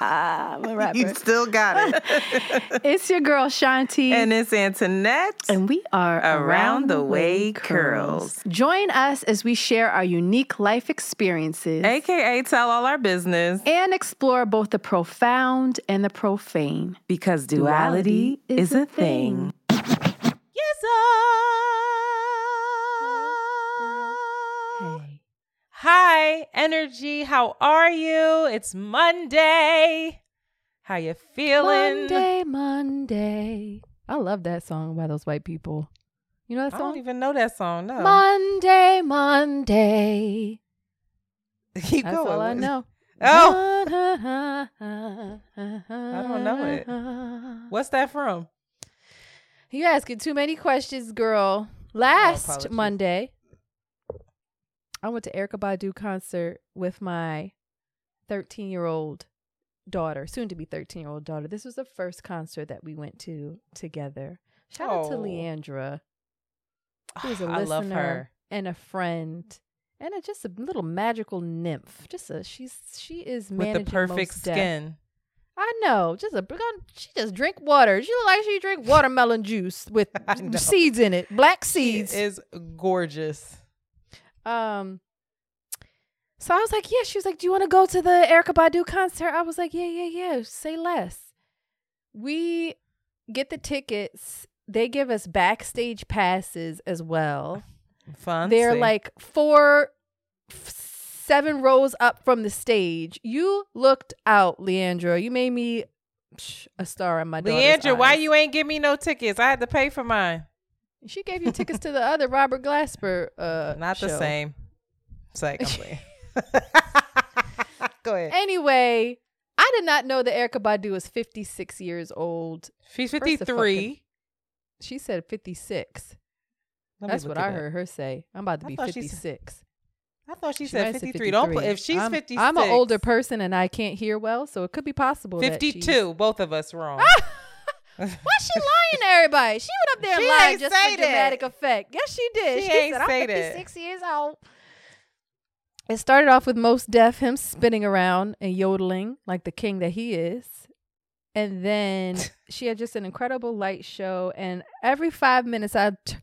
I'm a rapper. you still got it. it's your girl Shanti. And it's Antoinette. And we are Around the Way Curls. Join us as we share our unique life experiences AKA tell all our business and explore both the profound and the profane. because duality, is a thing. Yes, Hi, energy. How are you? It's Monday. How you feeling? Monday, Monday. I love that song by those white people. You know that song? I don't even know that song. No. Monday, Monday. Keep That's going. all I know. Oh, I don't know it. what's that from? You asking too many questions, girl. Oh, Last apologies. Monday, I went to Erykah Badu concert with my 13 year old daughter, soon to be 13 year old daughter. This was the first concert that we went to together. Shout out to Oh. Leandra, who's a I listener love her. and a friend. And a, just a little magical nymph. Just a she's she is With the perfect skin. I know. Just a she just drink water. She look like she drink watermelon juice with seeds in it, black She seeds. is gorgeous. Um. So I was like, yeah. She was like, do you want to go to the Erykah Badu concert? I was like, yeah, yeah, yeah. Say less. We get the tickets. They give us backstage passes as well. Fun. They're like four, f- seven rows up from the stage. You looked out, Leandra. You made me psh, a star in my daughter's Leandra, why you ain't give me no tickets? I had to pay for mine. She gave you tickets to the other Robert Glasper. Uh, Not the same. It's like I'm playing. Go ahead. Anyway, I did not know that Erykah Badu is 56 years old. She's First of 53. She said 56. That's what I up. heard her say. I'm about to I be thought she said- 56. I thought she, She said might have 53. Don't put, if she's I'm, 56. I'm an older person and I can't hear well, so it could be possible. 52. Both of us wrong. Why she lying to everybody? She went up there and lied just for that. dramatic effect. Yes, she did. She She, ain't said, I'm that. 56 years old. It started off with Most deaf, him spinning around and yodeling like the king that he is. And then she had just an incredible light show. And every five minutes, I, t-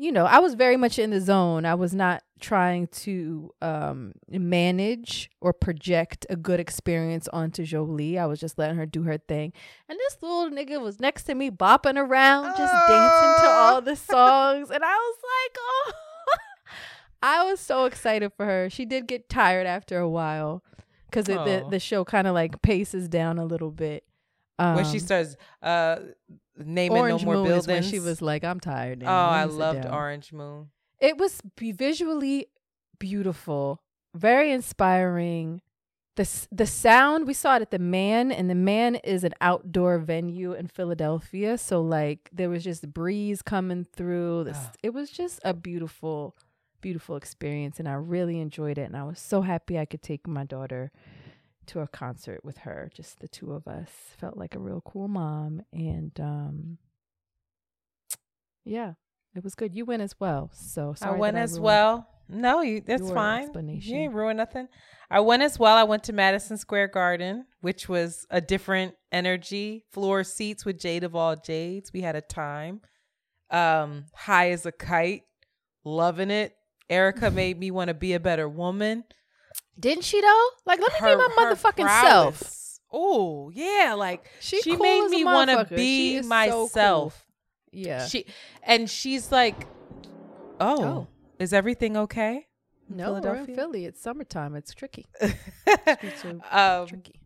you know, I was very much in the zone. I was not trying to um, manage or project a good experience onto Jolie. I was just letting her do her thing. And this little nigga was next to me, bopping around, just dancing to Oh. all the songs. And I was like, oh. I was so excited for her. She did get tired after a while because the, the show kind of like paces down a little bit. Um, when she starts uh, naming Orange no more Moon buildings. when she was like, I'm tired. oh, now. Let I loved down." Orange Moon. It was be- visually beautiful, very inspiring. The the sound we saw it at the Mann, and the Mann is an outdoor venue in Philadelphia. So like there was just breeze coming through. This Ah. it was just a beautiful, beautiful experience, and I really enjoyed it. And I was so happy I could take my daughter to a concert with her. Just the two of us felt like a real cool mom, and um, yeah, it was good. You went as well, so sorry I went as ruined- well. No, you that's fine. You ain't ruined nothing. I went as well. I went to Madison Square Garden, which was a different energy. Floor seats with Jade of all Jades. We had a time. Um, high as a kite, loving it. Erykah made me want to be a better woman. Didn't she though? Like, let me Her- be my her motherfucking self. Oh yeah, like She she cool made me want to be is so myself. Yeah. She and she's like, oh, Oh. is everything okay? no, we're in Philly. It's summertime. It's tricky. Um, tricky.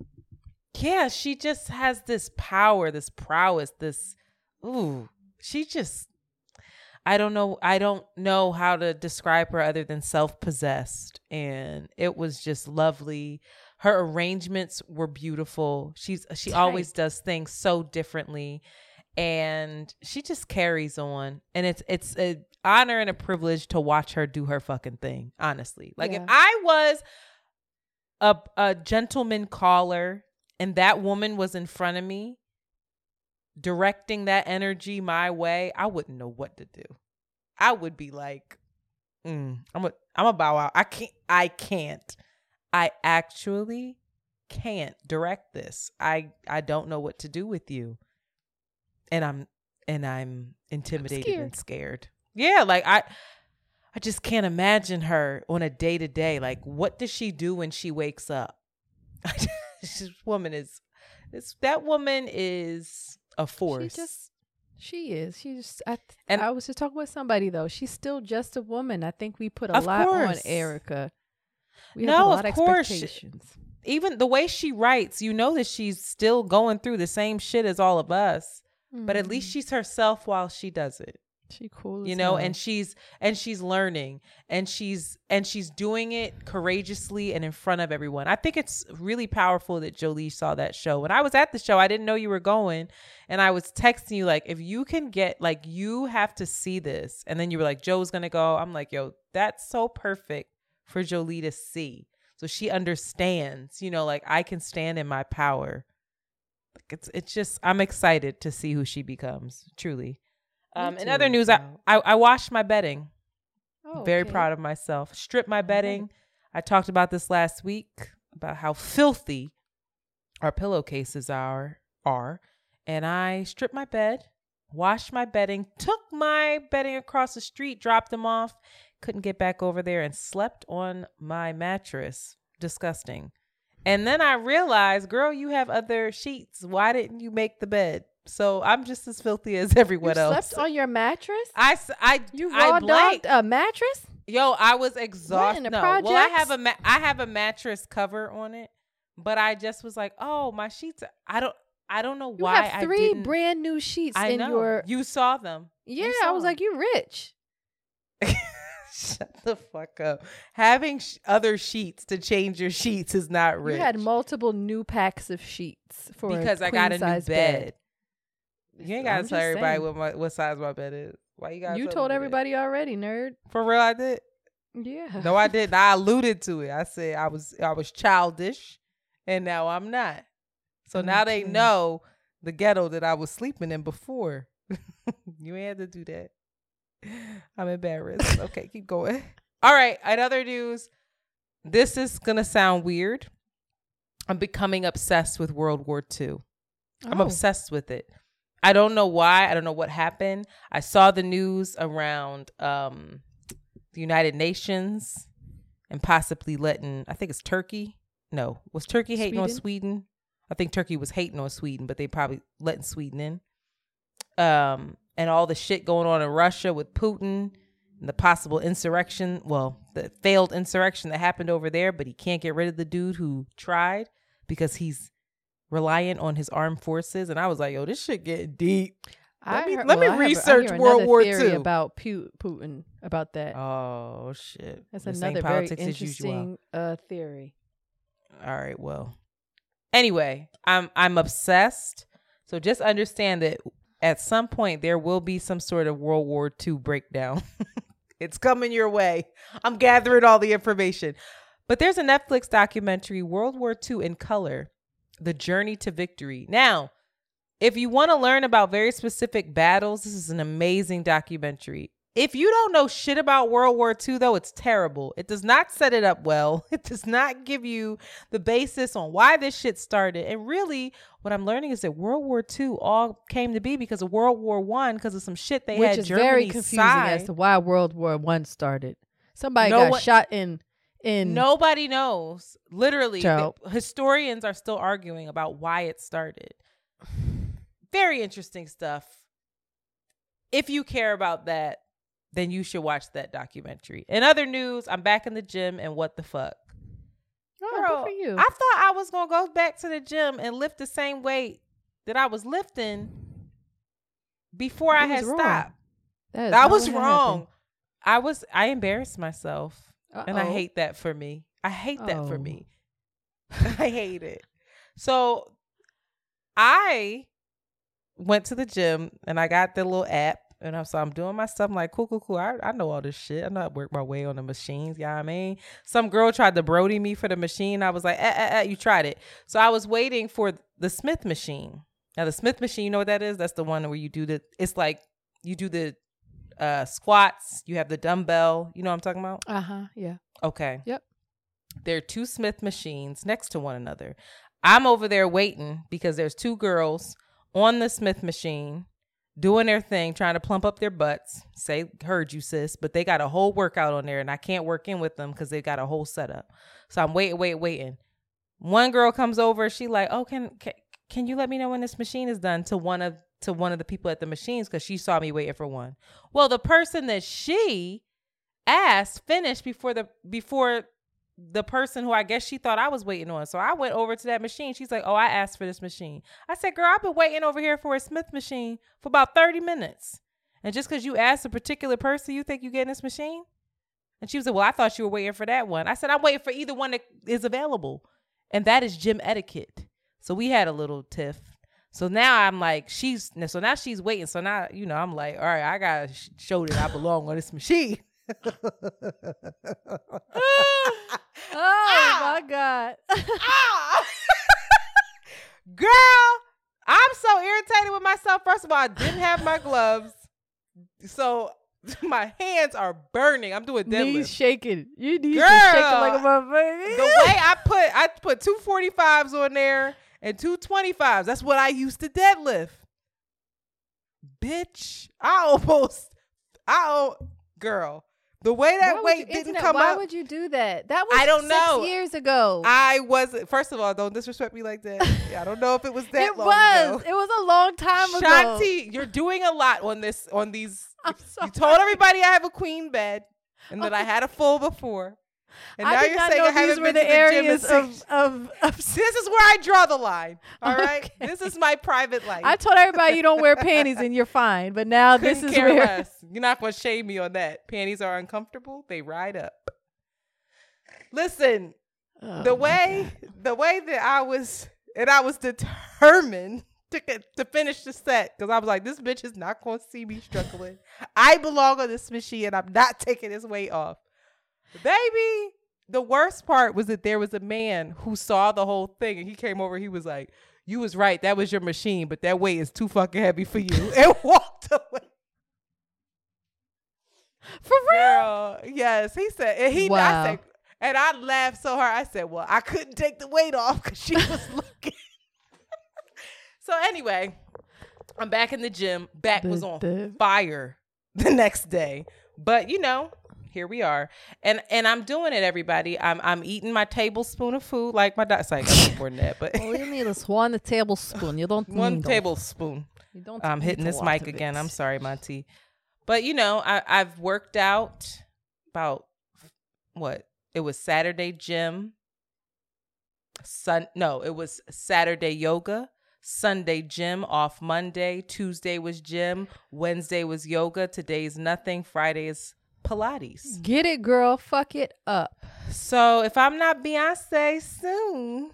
yeah, she just has this power, this prowess, this ooh, she just I don't know I don't know how to describe her other than self-possessed and it was just lovely. Her arrangements were beautiful. She's she always does things so differently and she just carries on and it's it's a honor and a privilege to watch her do her fucking thing, honestly. Like if I was a a gentleman caller and that woman was in front of me, directing that energy my way, I wouldn't know what to do. I would be like, mm, I'm a I'm a bow out. I can't I can't. I actually can't direct this. I I don't know what to do with you. And I'm and I'm intimidated scared. and scared. Yeah, like I I just can't imagine her on a day to day. Like, what does she do when she wakes up? this woman is this that woman is a force. She just she is. She's I And- I was just talking with somebody though. She's still just a woman. I think we put a lot on. Erykah. We No, have a of lot of course. expectations. Even the way she writes, you know that she's still going through the same shit as all of us. But at least Mhm. she's herself while she does it. She cool. you know hell. and she's and she's learning and she's and she's doing it courageously and in front of everyone i think it's really powerful that jolie saw that show when i was at the show i didn't know you were going and i was texting you like if you can get like you have to see this and then you were like joe's gonna go i'm like yo that's so perfect for jolie to see so she understands you know like i can stand in my power like it's it's just i'm excited to see who she becomes truly um, in other news, I. I I washed my bedding. Oh, Very okay. proud of myself. Stripped my bedding. I talked about this last week about how filthy our pillowcases are are, and I stripped my bed, washed my bedding, took my bedding across the street, dropped them off, couldn't get back over there, and slept on my mattress. Disgusting. And then I realized, girl, you have other sheets. Why didn't you make the bed? So I'm just as filthy as You everyone else. slept on your mattress? I You I blanked. a mattress? Yo, I was exhausted. No, well, I have a ma- I have a mattress cover on it, but I just was like, oh, my sheets. are- I don't. I don't know You why have I three brand new sheets I in know your you saw them. Yeah, You I was was 'em. like, you rich. Shut the fuck up. Having sh- other sheets to change your sheets is not rich. You had multiple new packs of sheets for a because I got a new queen-size bed. You ain't gotta I'm tell everybody saying. what my what size my bed is. Why you got? You told everybody already, nerd. for real. I did. Yeah. No, I didn't. I alluded to it. I said I was I was childish, and now I'm not. So now they know the ghetto that I was sleeping in before. you ain't had to do that. I'm embarrassed. okay, keep going. All right. In other news, this is gonna sound weird. I'm becoming obsessed with World War II. I'm Oh. obsessed with it. I don't know why. I don't know what happened. I saw the news around um, the United Nations and possibly letting, I think it's Turkey. No, was Turkey hating on Sweden? Sweden? I think Turkey was hating on Sweden, but they probably letting Sweden in. Um, and all the shit going on in Russia with Putin and the possible insurrection. Well, the failed insurrection that happened over there, but he can't get rid of the dude who tried because he's reliant on his armed forces. And I was like, yo, this shit get deep. Let me- let me I have a- I research World War II. about Putin about that. Oh shit. That's same another very interesting uh, theory. All right, well. Anyway, I'm I'm obsessed. So just understand that at some point there will be some sort of World War II breakdown. it's coming your way. I'm gathering all the information. But there's a Netflix documentary, World War II in Color, The Journey to Victory. Now, if you want to learn about very specific battles, this is an amazing documentary. If you don't know shit about World War II, though, it's terrible. It does not set it up well. It does not give you the basis on why this shit started. And really, what I'm learning is that World War II all came to be because of World War One, because of some shit they which had is Germany very confusing side. as to why World War One started. Somebody No got one- shot in in Nobody knows. Literally, the- historians are still arguing about why it started. Very interesting stuff. If you care about that, then you should watch that documentary. In other news, I'm back in the gym and what the fuck? Oh, Girl, for you. I thought I was gonna go back to the gym and lift the same weight that I was lifting before I had wrong. stopped. That, That was wrong. I was I embarrassed myself. Happened. And I hate that for me. I hate that for Oh. me. I hate it. So I went to the gym and I got the little app and I'm so I'm doing my stuff. I'm like, cool, cool, cool. I, I know all this shit. I know to work my way on the machines. You know I mean? Some girl tried to Brody me for the machine. I was like, eh, eh, eh, you tried it. So I was waiting for the Smith machine. Now the Smith machine, you know what that is? That's the one where you do the. It's like you do the uh squats. You have the dumbbell. You know what I'm talking about? Uh huh. Yeah. Okay. Yep. There are two Smith machines next to one another. I'm over there waiting because there's two girls on the Smith machine doing their thing, trying to plump up their butts. Say, heard you, sis, but they got a whole workout on there and I can't work in with them because they got a whole setup. So I'm waiting, waiting, waiting. One girl comes over, she like, oh, can, can can you let me know when this machine is done to one of to one of the people at the machines because she saw me waiting for one. Well, the person that she asked finished before the before the person who I guess she thought I was waiting on. So I went over to that machine. She's like, "Oh, I asked for this machine." I said, "Girl, I've been waiting over here for a Smith machine for about 30 minutes." And just because you asked a particular person, you think you getting this machine? And she was like, "Well, I thought you were waiting for that one." I said, "I'm waiting for either one that is available." And that is gym etiquette. So we had a little tiff. So now I'm like, she's so now she's waiting. So now you know I'm like, all right, I gotta show that I belong on this machine. Oh my god. ah! Girl, I'm so irritated with myself. First of all, I didn't have my gloves, so my hands are burning. I'm doing Knees shaking. You knees Girl, are shaking like a motherfucker. the way I put I put two 45s on there and two twenty-fives. That's what I used to deadlift. Bitch, I almost I al- girl. The way that Why weight you- didn't come why up. Why would you do that? That was I don't six know. years ago. I wasn't. First of all, don't disrespect me like that. I don't know if it was that it was. ago. It was a long time ago. Shanti, you're doing a lot on this. On these, I'm you told everybody I have a queen bed and that I had a full before, and I now you're saying know I haven't these were to the the gym areas of, of, of This is where I draw the line. All right, Okay. this is my private life. I told everybody you don't wear panties and you're fine, but now Couldn't this is where less. You're not going to shame me on that. Panties are uncomfortable. They ride up. Listen, Oh, the way the way that I was and I was determined to to finish the set because I was like, this bitch is not going to see me struggling. I belong on this machine and I'm not taking this weight off. Baby, the worst part was that there was a man who saw the whole thing and he came over. He was like, "You was right. That was your machine, but that weight is too fucking heavy for you," and walked away. For real? Girl, yes, he said, and he, I said, and I laughed so hard. I said, "Well, I couldn't take the weight off because she was looking." so anyway, I'm back in the gym. Back was on fire the next day, but you know, here we are, and and I'm doing it. Everybody, I'm I'm eating my tablespoon of food like my doc's like I need more than that, but All you need is one tablespoon. You don't one tablespoon. You don't I'm hitting this mic again. I'm sorry, Monty. But you know, I, I've worked out about what? It was Saturday gym. Sun no, it was Saturday yoga. Sunday gym off Monday. Tuesday was gym. Wednesday was yoga. Today's nothing. Friday is Pilates. Get it, girl. Fuck it up. So if I'm not Beyonce soon,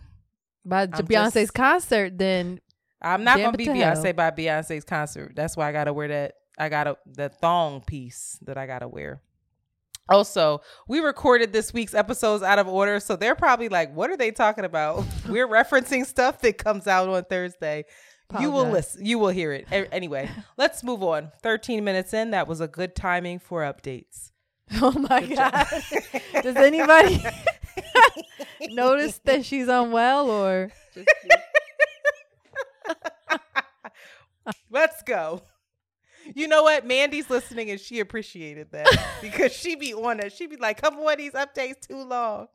By I'm Beyonce's just- concert, then I'm not gonna be Beyonce hell. by Beyonce's concert. That's why I gotta wear that. I gotta the thong piece that I gotta wear. Also, we recorded this week's episodes out of order, so they're probably like, "What are they talking about?" We're referencing stuff that comes out on Thursday. You will listen. You will hear it. Anyway, let's move on. 13 minutes in, that was a good timing for updates. oh my Good god, does anybody notice that she's unwell or? Let's go. You know what? Mandy's listening and she appreciated that because she be on it. She be like, come on, these updates too long.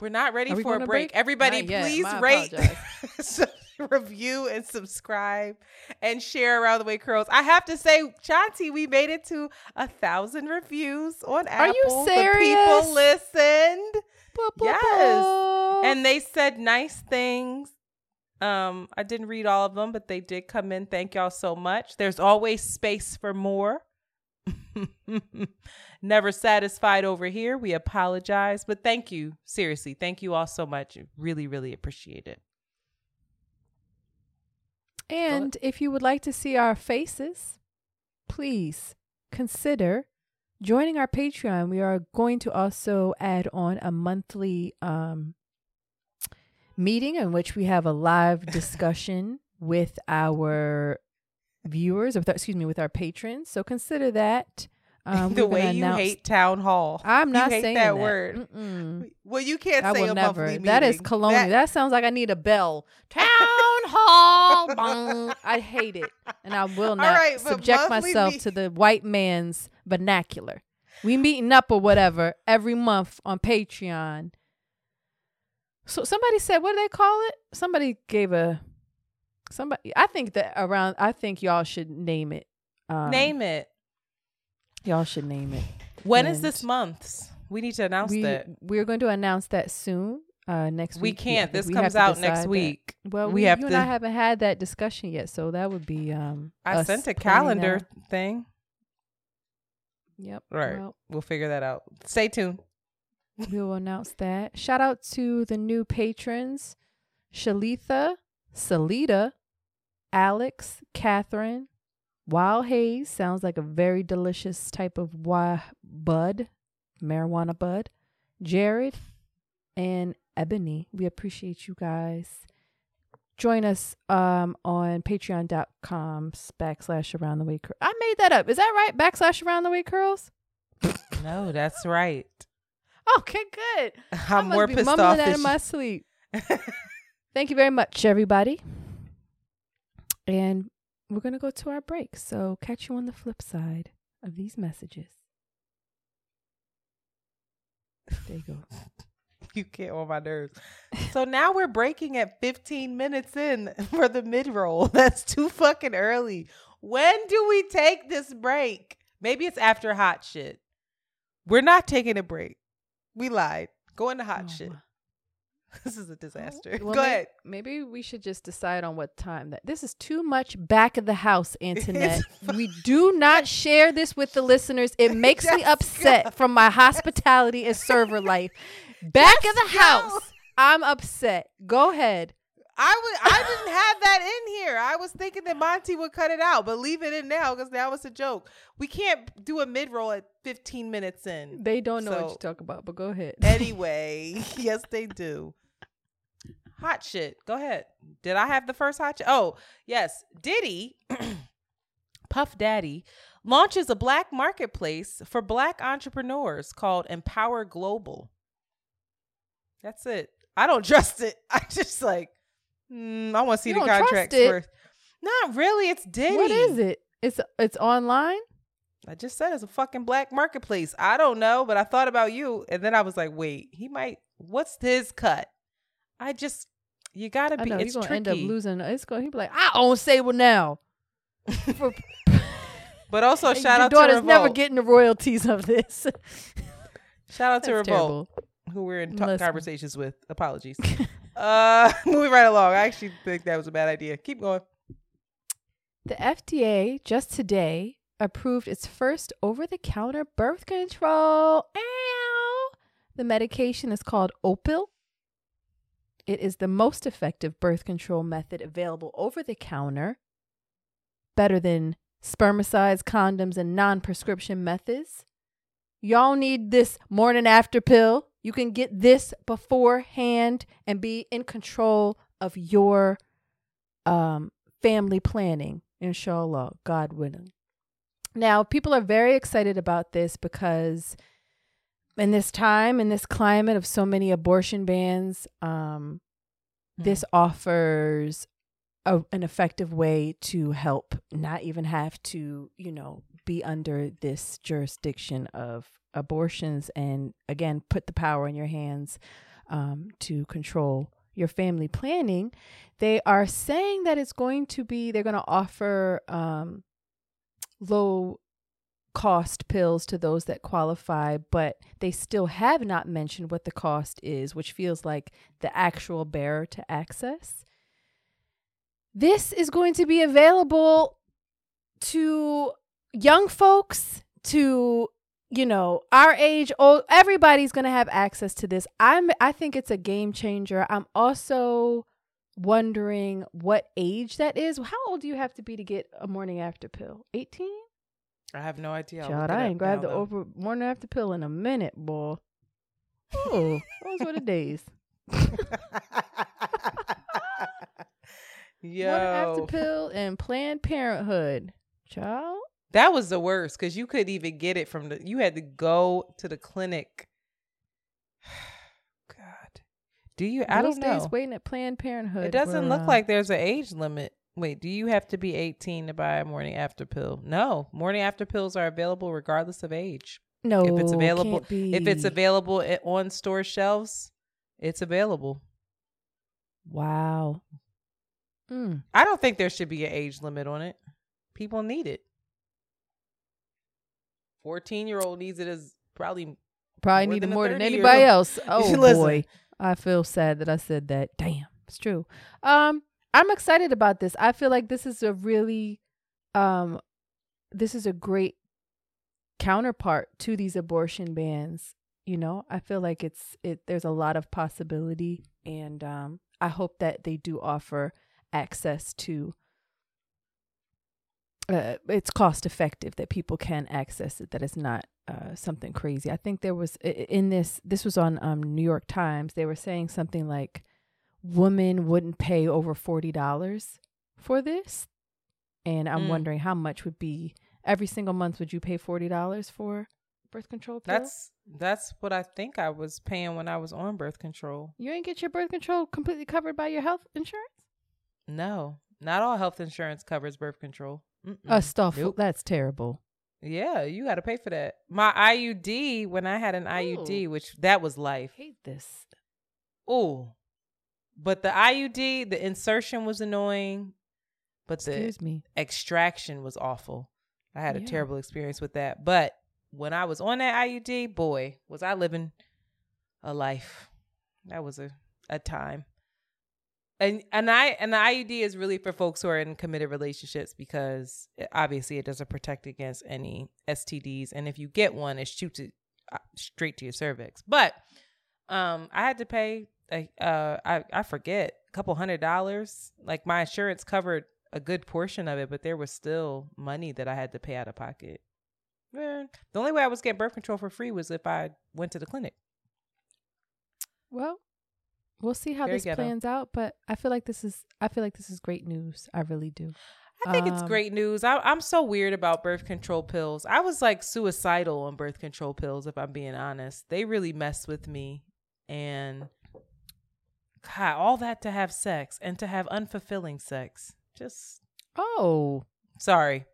We're not ready we for a break. break? Everybody, please My rate, review, and subscribe and share around the way curls. I have to say, Shanti, we made it to a thousand reviews on Are Apple. Are you The serious? people listened Yes. and they said nice things. Um, I didn't read all of them, but they did come in. Thank y'all so much. There's always space for more. Never satisfied over here. We apologize, but thank you. Seriously, thank you all so much. Really, really appreciate it. And if you would like to see our faces, please consider joining our Patreon. We are going to also add on a monthly um, meeting in which we have a live discussion with our viewers, with our, excuse me, with our patrons. So consider that. Um, the way you announce- hate town hall. I'm not saying that word. Mm-mm. Well, you can't I say will never. That is colonial. That, That- sounds like I need a bell. Town hall. I hate it, and I will not right, subject myself to the white man's vernacular. We meeting up or whatever every month on Patreon. So somebody said, what do they call it? Somebody gave a somebody. I think that around. I think y'all should name it. Um, Name it. Y'all should name it. When is and this month's? We need to announce we that. we're going to announce that soon. Uh, next We week. I can't. This we comes out next decide that. week. Well, We we, have you to- and I haven't had that discussion yet, so that would be um. I sent a calendar that. thing. Yep. Right. Well, We'll figure that out. Stay tuned. we will announce that. Shout out to the new patrons: Shalitha, Salita, Alex, Catherine, Wild Haze. Sounds like a very delicious type of wi- bud, marijuana bud. Jared and Ebony. We appreciate you guys. Join us um on patreon.com backslash around the way curls. I made that up. Is that right? Backslash around the way curls? No, that's right. Okay, good. I'm more pissed mumbling off that than in my sleep. Thank you very much, everybody. And we're gonna go to our break. So catch you on the flip side of these messages. There you go. you get on my nerves. So now we're breaking at 15 minutes in for the mid roll. That's too fucking early. When do we take this break? Maybe it's after hot shit. We're not taking a break. We lied. Go into hot Oh, shit. my- This is a disaster. Well, Go may- ahead. Maybe we should just decide on what time that this is too much back of the house, Antoinette. we do not share this with the listeners. It makes me upset from my hospitality and server life. Back of the Jessica. house. I'm upset. Go ahead. I would. I didn't have that in here. I was thinking that Monty would cut it out, but leave it in now because now it's a joke. We can't do a mid roll at 15 minutes in. They don't know So- what you talk about, but go ahead. Anyway, yes, they do. Hot shit. Go ahead. Did I have the first hot shit? Oh, yes. Diddy, Puff Daddy, launches a black marketplace for black entrepreneurs called Empower Global. That's it. I don't trust it. I just like, mm, I want to see You the contracts first. Not really. It's Diddy. What is it? It's it's online. I just said it's a fucking black marketplace. I don't know, but I thought about you, and then I was like, wait, he might. What's his cut? I just, you gotta be. know it's gonna tricky. end up losing. It's gonna he be like, I own Sable now. But also, shout out to daughter's never getting the royalties of this. shout out to That's Revolt, terrible. who we're in conversations with. Apologies. uh, moving right along. I actually think that was a bad idea. Keep going. The FDA just today approved its first over-the-counter birth control. Ow! The medication is called Opill. It is the most effective birth control method available over the counter, better than spermicides, condoms, and non-prescription methods. Y'all need this morning after pill. You can get this beforehand and be in control of your um, family planning, inshallah, God willing. Now, people are very excited about this because in this time, in this climate of so many abortion bans, um, this offers a, an effective way to help not even have to, you know, be under this jurisdiction of abortions and again, put the power in your hands um, to control your family planning. They are saying that it's going to be, they're going to offer um, low cost pills to those that qualify, but they still have not mentioned what the cost is, which feels like the actual barrier to access. This is going to be available to young folks, to you know our age old everybody's going to have access to this i'm i think it's a game changer i'm also wondering what age that is how old do you have to be to get a morning after pill 18 I have no idea. Child, I ain't grabbed the though. over morning after pill in a minute, boy. Oh, those were the days. Yo. Morning after pill and Planned Parenthood. Child. That was the worst because you couldn't even get it from the. You had to go to the clinic. God, do you? I Those don't days know. waiting at Planned Parenthood. It doesn't were, look uh, like there's an age limit. Wait, do you have to be 18 to buy a morning after pill? No, morning after pills are available regardless of age. no. if it's available-. If it's available at- on store shelves, it's available. wow. Mm. I don't think there should be an age limit on it. People need it. 14 year old needs it as probably Probably More need it more than anybody else. Oh boy, I feel sad that I said that. Damn, it's true. Um, I'm excited about this. I feel like this is a really, um, this is a great counterpart to these abortion bans. You know, I feel like it's it. There's a lot of possibility, and um, I hope that they do offer access to. Uh, it's cost effective that people can access it. That it's not uh, something crazy. I think there was in this. This was on um, New York Times. They were saying something like, "Women wouldn't pay over forty dollars for this," and I'm Mm. wondering how much would be every single month. Would you pay forty dollars for birth control? Pill? that's that's what I think I was paying when I was on birth control. you ain't get your birth control completely covered by your health insurance. No, not all health insurance covers birth control. Mm-mm. A stuff. Nope. That's terrible. Yeah, you got to pay for that. My IUD when I had an IUD, which that was life. hate this. Oh, but the IUD, the insertion was annoying, but the Excuse me. extraction was awful. I had a terrible experience with that. But when I was on that IUD, boy, was I living a life. That was a, a time. And and I and the IUD is really for folks who are in committed relationships because it- obviously it doesn't protect against any STDs and if you get one it shoots it uh, straight to your cervix. But um I had to pay a, uh I I forget a couple hundred dollars. Like my insurance covered a good portion of it, but there was still money that I had to pay out of pocket. Eh, the only way I was getting birth control for free was if I went to the clinic. Well, we'll see how Very this ghetto. plans out, but I feel like this is I feel like this is great news. I really do. I think it's Um, great news. I, I'm so weird about birth control pills. I was like suicidal on birth control pills, if I'm being honest. They really messed with me. And God, all that to have sex and to have unfulfilling sex. Just Oh, sorry.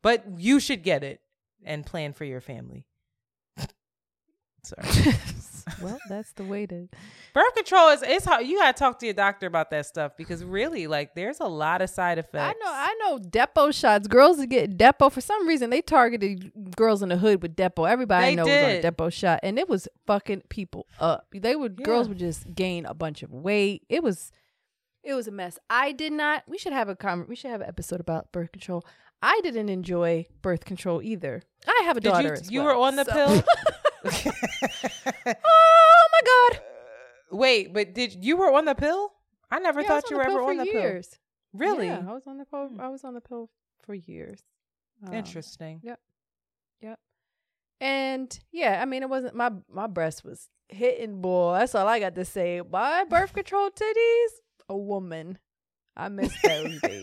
But you should get it and plan for your family. Sorry. well, that's the way to. Birth control is it's hard. You gotta talk to your doctor about that stuff because really, like, there's a lot of side effects. I know, I know. Depo shots. Girls get Depo for some reason they targeted girls in the hood with Depo. Everybody I They know was on a Depo shot, and it was fucking people up. They would girls would just gain a bunch of weight. It was, it was a mess. I did not. We should have a com- We should have an episode about birth control. I didn't enjoy birth control either. I have a Did daughter. you? as You well, were on the so- pill. oh my god! Wait, but did you were on the pill? I never Yeah, I thought you on were ever on the pill. Really Yeah, I was on the pill. Hmm. I was on the pill for years. Um, interesting. Yep. Yep. And yeah, I mean, it wasn't my my breast was hitting, boy. That's all I got to say. My birth control titties, a woman. I miss those days.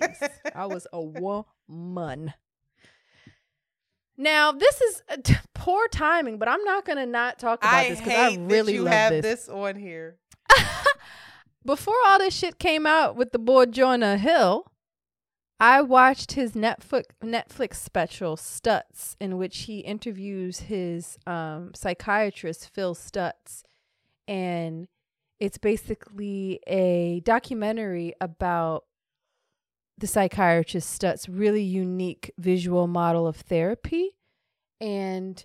I was a woman. Now this is uh, t- poor timing, but I'm not gonna not talk about I this because I really that you love have this. this on here. Before all this shit came out with the boy Jonah Hill, I watched his Netflix Netflix special Stutz, in which he interviews his um, psychiatrist Phil Stutz, and it's basically a documentary about the psychiatrist Stutz' really unique visual model of therapy, and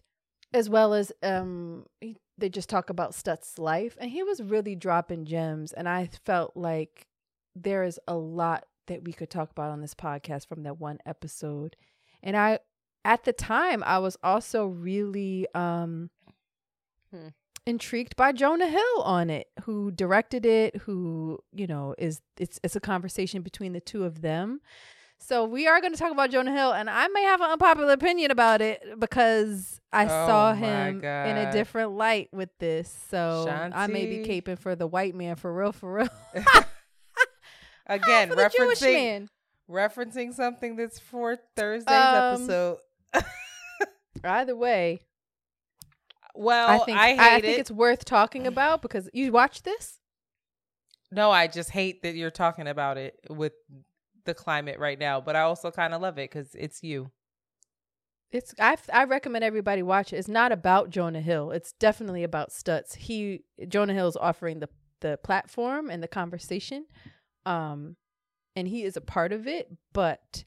as well as um, he, they just talk about Stutz' life, and he was really dropping gems, and I felt like there is a lot that we could talk about on this podcast from that one episode. And I at the time I was also really um Hmm. Intrigued by Jonah Hill on it, who directed it, who, you know, is it's it's a conversation between the two of them. So we are going to talk about Jonah Hill and I may have an unpopular opinion about it because I Oh saw him in a different light with this. So I may be caping for the white man for real for real. Again, for the Jewish referencing man. referencing something that's for Thursday's Um, episode. Either way, Well, I think I I, think it. it's worth talking about because you watch this. No, I just hate that you're talking about it with the climate right now, but I also kind of love it because it's you. It's I I recommend everybody watch it. It's not about Jonah Hill. It's definitely about Stutz. He Jonah Hill is offering the the platform and the conversation, um, and he is a part of it. But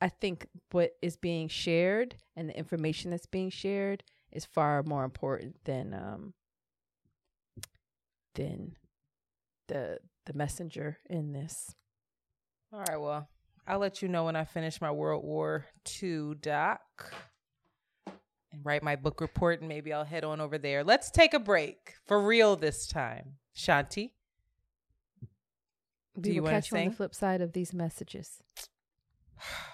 I think what is being shared and the information that's being shared is far more important than um than the the messenger in this. All right, well, I'll let you know when I finish my World War II doc and write my book report, and maybe I'll head on over there. Let's take a break for real this time. Shanti, Do We you will wanna catch you on the flip side of these messages.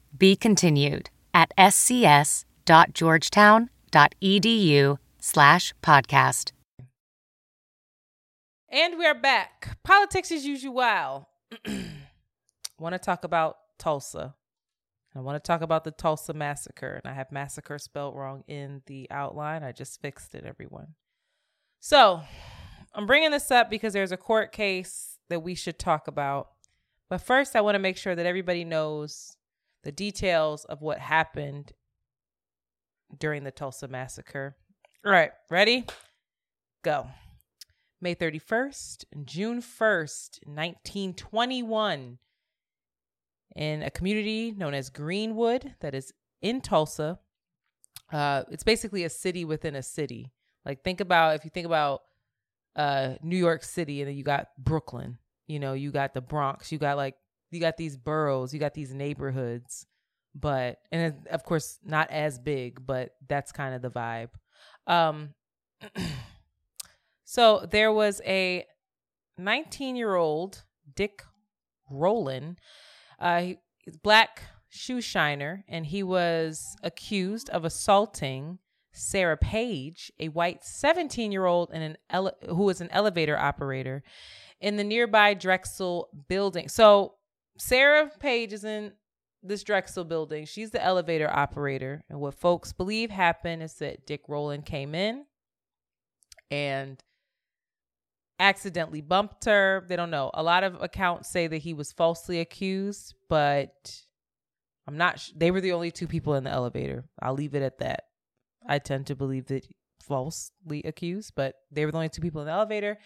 Be continued at scs.georgetown.edu slash podcast. And we're back. Politics as usual. I want to talk about Tulsa. I want to talk about the Tulsa massacre. And I have massacre spelled wrong in the outline. I just fixed it, everyone. So I'm bringing this up because there's a court case that we should talk about. But first, I want to make sure that everybody knows the details of what happened during the Tulsa massacre. All right, ready? Go. May 31st and June 1st, 1921, in a community known as Greenwood, that is in Tulsa. Uh, it's basically a city within a city. Like, think about if you think about uh, New York City, and then you got Brooklyn, you know, you got the Bronx, you got like, you got these boroughs, you got these neighborhoods, but, and of course, not as big, but that's kind of the vibe. Um, so there was a 19 year old Dick Rowland, uh, he- black shoe shiner, and he was accused of assaulting Sarah Page, a white 17 year old and an ele- who was an elevator operator in the nearby Drexel building. So Sarah Page is in this Drexel building. She's the elevator operator. And what folks believe happened is that Dick Rowland came in and accidentally bumped her. They don't know. A lot of accounts say that he was falsely accused, but I'm not. Sh- they were the only two people in the elevator. I'll leave it at that. I tend to believe that falsely accused, but they were the only two people in the elevator.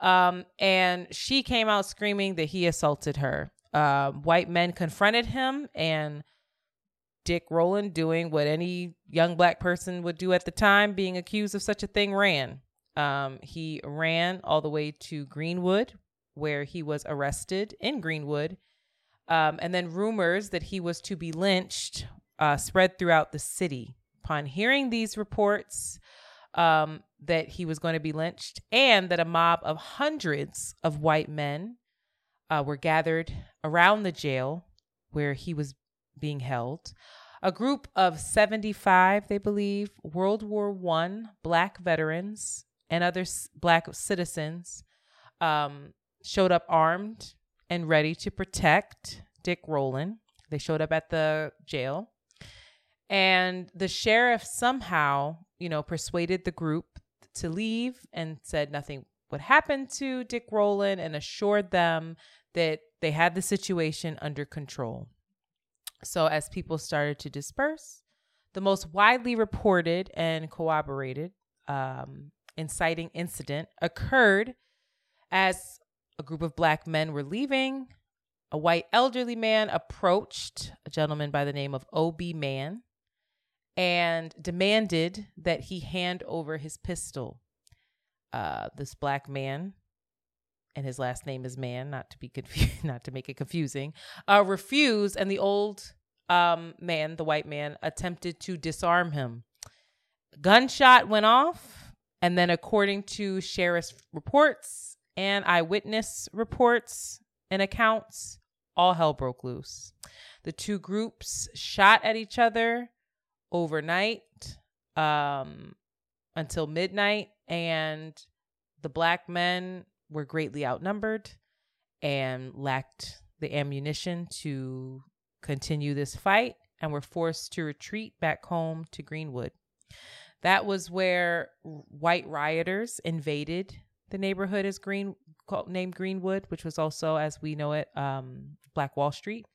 Um, and she came out screaming that he assaulted her. Uh, white men confronted him, and Dick Rowland, doing what any young black person would do at the time, being accused of such a thing, ran. Um, he ran all the way to Greenwood, where he was arrested in Greenwood. Um, and then rumors that he was to be lynched uh, spread throughout the city. Upon hearing these reports, um, that he was going to be lynched, and that a mob of hundreds of white men uh, were gathered around the jail where he was being held. A group of 75, they believe, World War One black veterans and other s- black citizens um, showed up armed and ready to protect Dick Rowland. They showed up at the jail. And the sheriff somehow, you know, persuaded the group to leave and said nothing would happen to Dick Rowland and assured them that they had the situation under control. So, as people started to disperse, the most widely reported and corroborated um, inciting incident occurred as a group of black men were leaving. A white elderly man approached a gentleman by the name of O.B. Mann and demanded that he hand over his pistol. Uh, this black man, and his last name is Mann, not to be confused, not to make it confusing, uh, refused, and the old um, man, the white man, attempted to disarm him. Gunshot went off, and then, according to sheriff's reports and eyewitness reports and accounts, all hell broke loose. The two groups shot at each other overnight um, until midnight, and the black men were greatly outnumbered and lacked the ammunition to continue this fight and were forced to retreat back home to Greenwood. That was where white rioters invaded the neighborhood as Green named Greenwood, which was also, as we know it, um, Black Wall Street.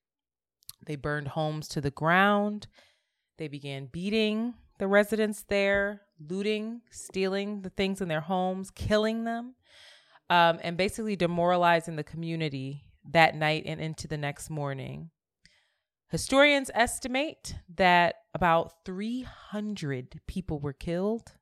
They burned homes to the ground. They began beating the residents there, looting, stealing the things in their homes, killing them, um, and basically demoralizing the community that night and into the next morning. Historians estimate that about 300 people were killed,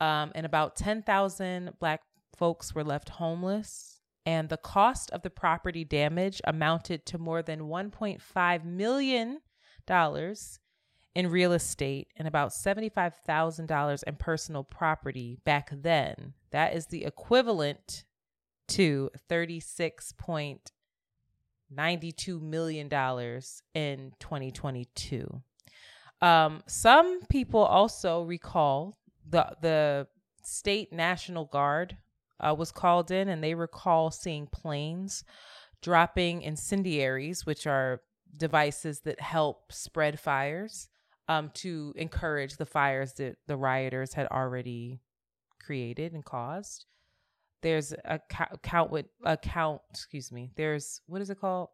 um, and about 10,000 Black folks were left homeless. And the cost of the property damage amounted to more than $1.5 million in real estate and about $75,000 in personal property back then. That is the equivalent to $36.92 million in 2022. Um, some people also recall the, the state National Guard uh, was called in and they recall seeing planes dropping incendiaries, which are devices that help spread fires um, to encourage the fires that the rioters had already created and caused. There's a ca- count with a count. Excuse me. There's what is it called?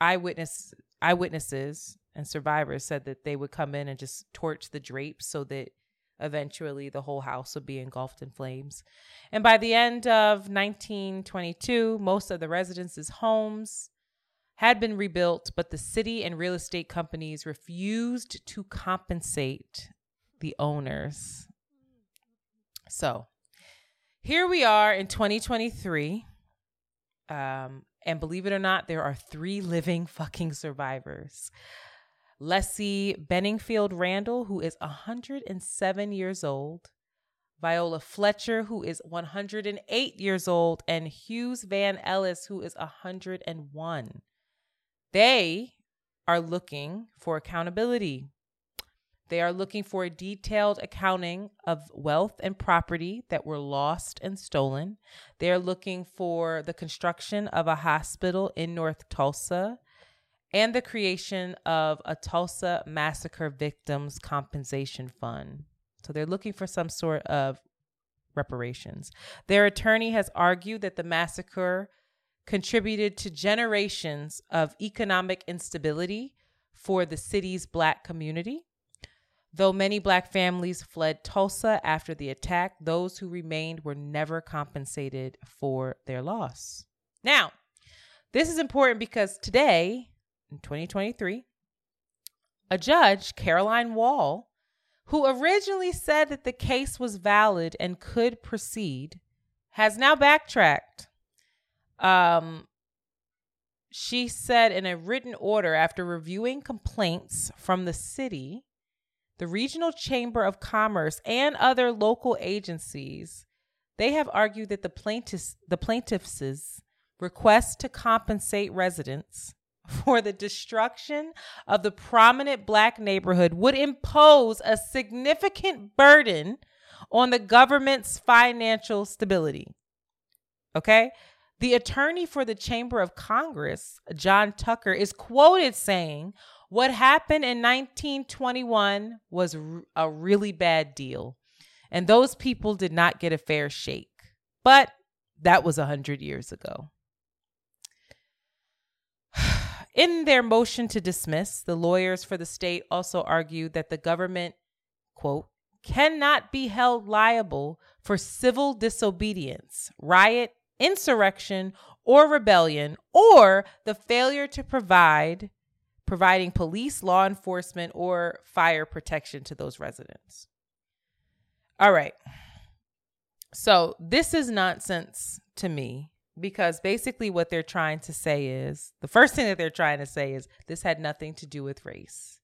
Eyewitness eyewitnesses and survivors said that they would come in and just torch the drapes so that eventually the whole house would be engulfed in flames. And by the end of 1922, most of the residents' homes had been rebuilt, but the city and real estate companies refused to compensate the owners. So here we are in 2023. Um, and believe it or not, there are three living fucking survivors. Leslie Benningfield Randle, who is 107 years old, Viola Fletcher, who is 108 years old, and Hughes Van Ellis, who is 101. They are looking for accountability. They are looking for a detailed accounting of wealth and property that were lost and stolen. They are looking for the construction of a hospital in North Tulsa and the creation of a Tulsa Massacre Victims Compensation Fund. So they're looking for some sort of reparations. Their attorney has argued that the massacre contributed to generations of economic instability for the city's black community. Though many black families fled Tulsa after the attack, those who remained were never compensated for their loss. Now, this is important because today, in 2023, a judge, Caroline Wall, who originally said that the case was valid and could proceed, has now backtracked. Um, she said in a written order after reviewing complaints from the city the Regional Chamber of Commerce and other local agencies, they have argued that the plaintiffs the plaintiffs' request to compensate residents for the destruction of the prominent black neighborhood would impose a significant burden on the government's financial stability. Okay? The attorney for the Chamber of Congress, John Tucker, is quoted saying, What happened in 1921 was a really bad deal, and those people did not get a fair shake. But that was a 100 years ago. In their motion to dismiss, the lawyers for the state also argued that the government, quote, cannot be held liable for civil disobedience, riot, insurrection, or rebellion, or the failure to provide providing police, law enforcement, or fire protection to those residents. All right. So, this is nonsense to me because basically what they're trying to say is the first thing that they're trying to say is this had nothing to do with race.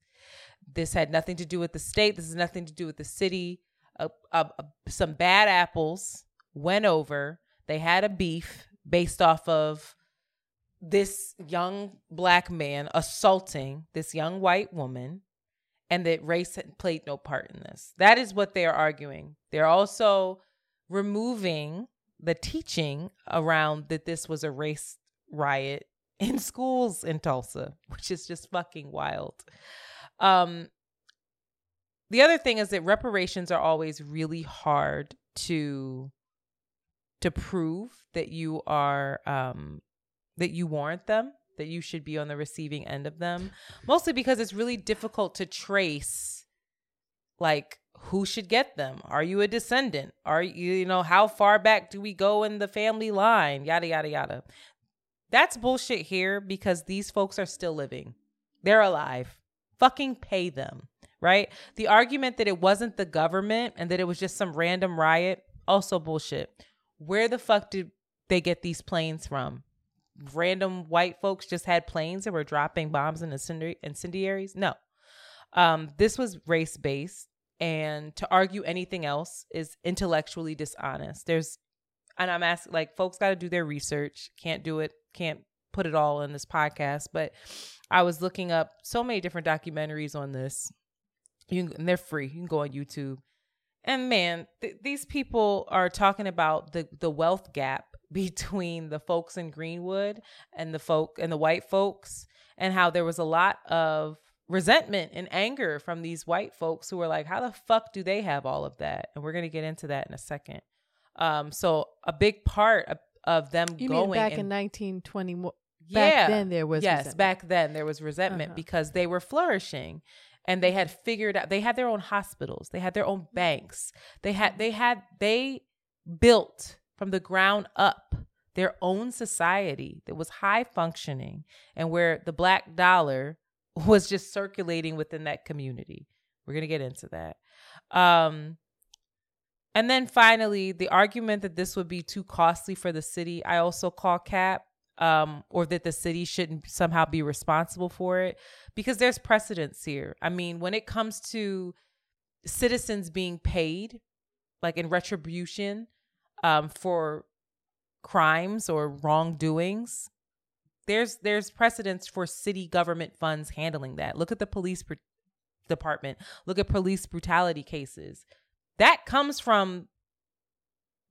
This had nothing to do with the state. This has nothing to do with the city. Uh, uh, uh, some bad apples went over. They had a beef based off of this young black man assaulting this young white woman and that race played no part in this. That is what they're arguing. They're also removing the teaching around that this was a race riot in schools in Tulsa, which is just fucking wild. Um, the other thing is that reparations are always really hard to to prove that you are um, that you warrant them, that you should be on the receiving end of them. Mostly because it's really difficult to trace like who should get them? Are you a descendant? Are you, you know, how far back do we go in the family line? Yada, yada, yada. That's bullshit here because these folks are still living. They're alive. Fucking pay them, right? The argument that it wasn't the government and that it was just some random riot, also bullshit. Where the fuck did they get these planes from? Random white folks just had planes that were dropping bombs and incendi- incendiaries? No. Um, this was race based and to argue anything else is intellectually dishonest. There's, and I'm asking, like, folks got to do their research. Can't do it, can't put it all in this podcast. But I was looking up so many different documentaries on this. You can, and they're free. You can go on YouTube. And man, th- these people are talking about the the wealth gap between the folks in Greenwood and the folk and the white folks, and how there was a lot of resentment and anger from these white folks who were like, how the fuck do they have all of that? And we're going to get into that in a second. Um, so a big part of, of them You going mean back and- in 1920? Back yeah, then there was yes, resentment. back then there was resentment Uh-huh. because they were flourishing and they had figured out they had their own hospitals, they had their own banks, they had they had they built from the ground up their own society that was high functioning and where the black dollar was just circulating within that community. We're gonna get into that. Um, and then finally, the argument that this would be too costly for the city, I also call cap, um, or that the city shouldn't somehow be responsible for it, because there's precedence here. I mean, when it comes to citizens being paid, like in retribution, um, for crimes or wrongdoings, there's there's precedence for city government funds handling that. Look at the police pr- department. Look at police brutality cases. That comes from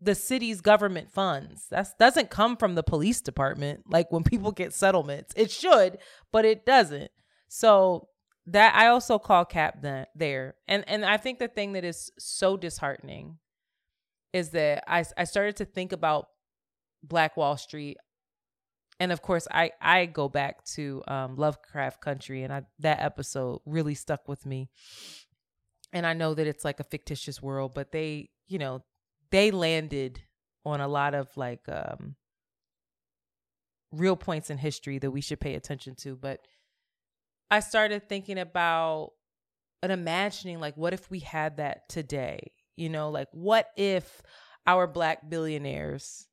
the city's government funds. That doesn't come from the police department. Like when people get settlements, it should, but it doesn't. So that I also call cap that there. And and I think the thing that is so disheartening is that I I started to think about Black Wall Street and of course i i go back to um lovecraft country and i that episode really stuck with me and i know that it's like a fictitious world but they you know they landed on a lot of like um real points in history that we should pay attention to but i started thinking about and imagining like what if we had that today you know like what if our black billionaires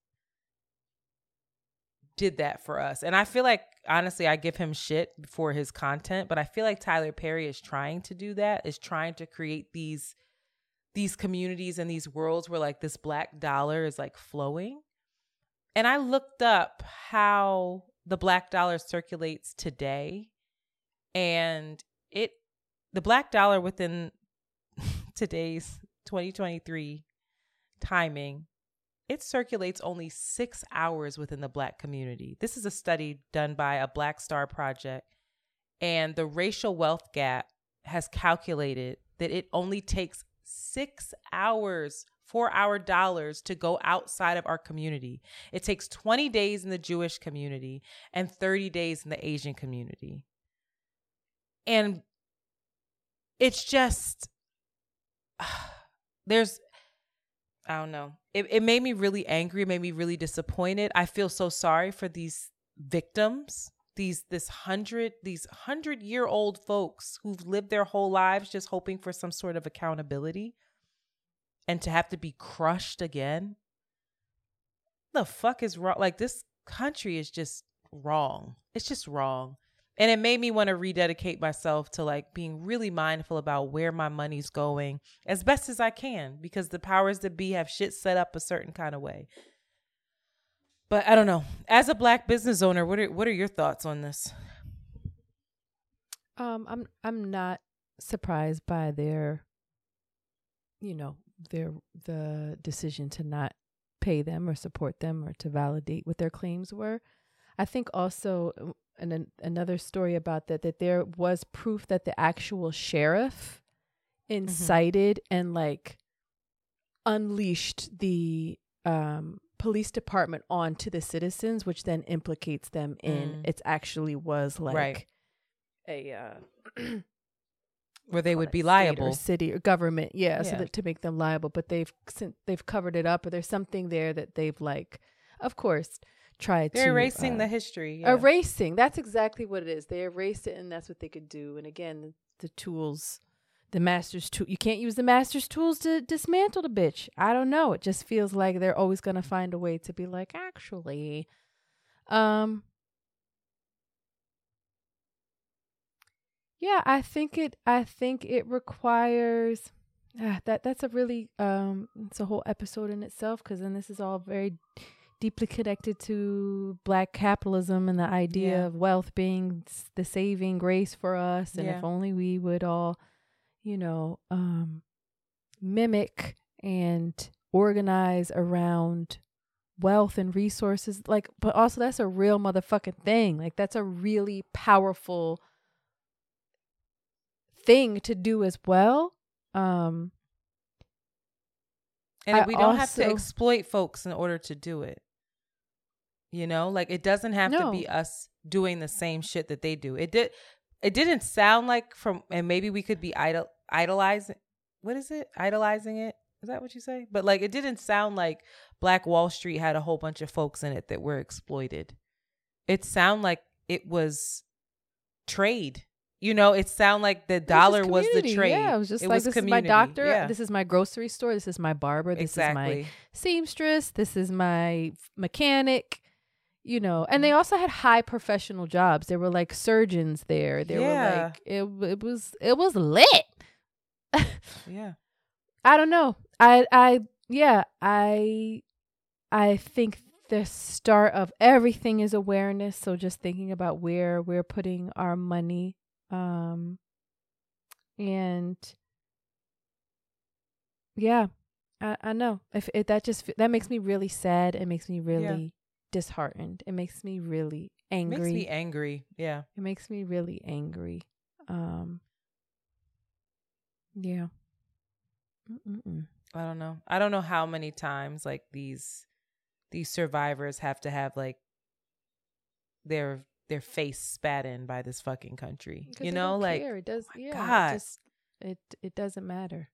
did that for us. And I feel like honestly I give him shit for his content, but I feel like Tyler Perry is trying to do that, is trying to create these these communities and these worlds where like this black dollar is like flowing. And I looked up how the black dollar circulates today and it the black dollar within today's 2023 timing it circulates only six hours within the black community. This is a study done by a Black Star Project, and the racial wealth gap has calculated that it only takes six hours for our dollars to go outside of our community. It takes 20 days in the Jewish community and 30 days in the Asian community. And it's just, there's, I don't know. It, it made me really angry, it made me really disappointed. I feel so sorry for these victims these this hundred these hundred year old folks who've lived their whole lives just hoping for some sort of accountability and to have to be crushed again? The fuck is wrong? Like this country is just wrong. It's just wrong. And it made me want to rededicate myself to like being really mindful about where my money's going as best as I can because the powers that be have shit set up a certain kind of way. But I don't know. As a black business owner, what are what are your thoughts on this? Um, I'm I'm not surprised by their, you know, their the decision to not pay them or support them or to validate what their claims were. I think also uh, and an, another story about that that there was proof that the actual sheriff incited mm-hmm. and like unleashed the um police department on to the citizens which then implicates them in mm. it actually was like right. a uh where they would be liable or city or government yeah, yeah. so that to make them liable but they've they've covered it up or there's something there that they've like of course try They're to erasing uh, the history. Yeah. Erasing. That's exactly what it is. They erased it, and that's what they could do. And again, the tools, the master's tool. You can't use the master's tools to dismantle the bitch. I don't know. It just feels like they're always gonna find a way to be like, actually, um. Yeah, I think it. I think it requires. Ah, that that's a really um. It's a whole episode in itself because then this is all very deeply connected to black capitalism and the idea Yeah. of wealth being the saving grace for us and Yeah. if only we would all you know um mimic and organize around wealth and resources like but also that's a real motherfucking thing like that's a really powerful thing to do as well um and we don't have to exploit folks in order to do it. You know, like it doesn't have to be us doing the same shit that they do. It did. It didn't sound like from, and maybe we could be idol idolizing. What is it? Idolizing it? Is that what you say? But like, it didn't sound like Black Wall Street had a whole bunch of folks in it that were exploited. It sounded like it was trade. You know, it sounded like the It was dollar was the trade. Yeah, it was just It like was this community. is my doctor. Yeah. This is my grocery store. This is my barber. This exactly. is my seamstress. This is my mechanic. You know, and they also had high professional jobs. There were like surgeons there. There were like it. It was it was lit. yeah. I don't know. I I yeah, I I think the start of everything is awareness. So just thinking about where we're putting our money um and yeah, I I know. If it that just that makes me really sad. It makes me really disheartened. It makes me really angry. Makes me angry. Yeah. It makes me really angry. Um yeah. Mm-mm-mm. I don't know. I don't know how many times like these these survivors have to have like their their face spat in by this fucking country. You know, like care. it does my yeah, God. it just it it doesn't matter.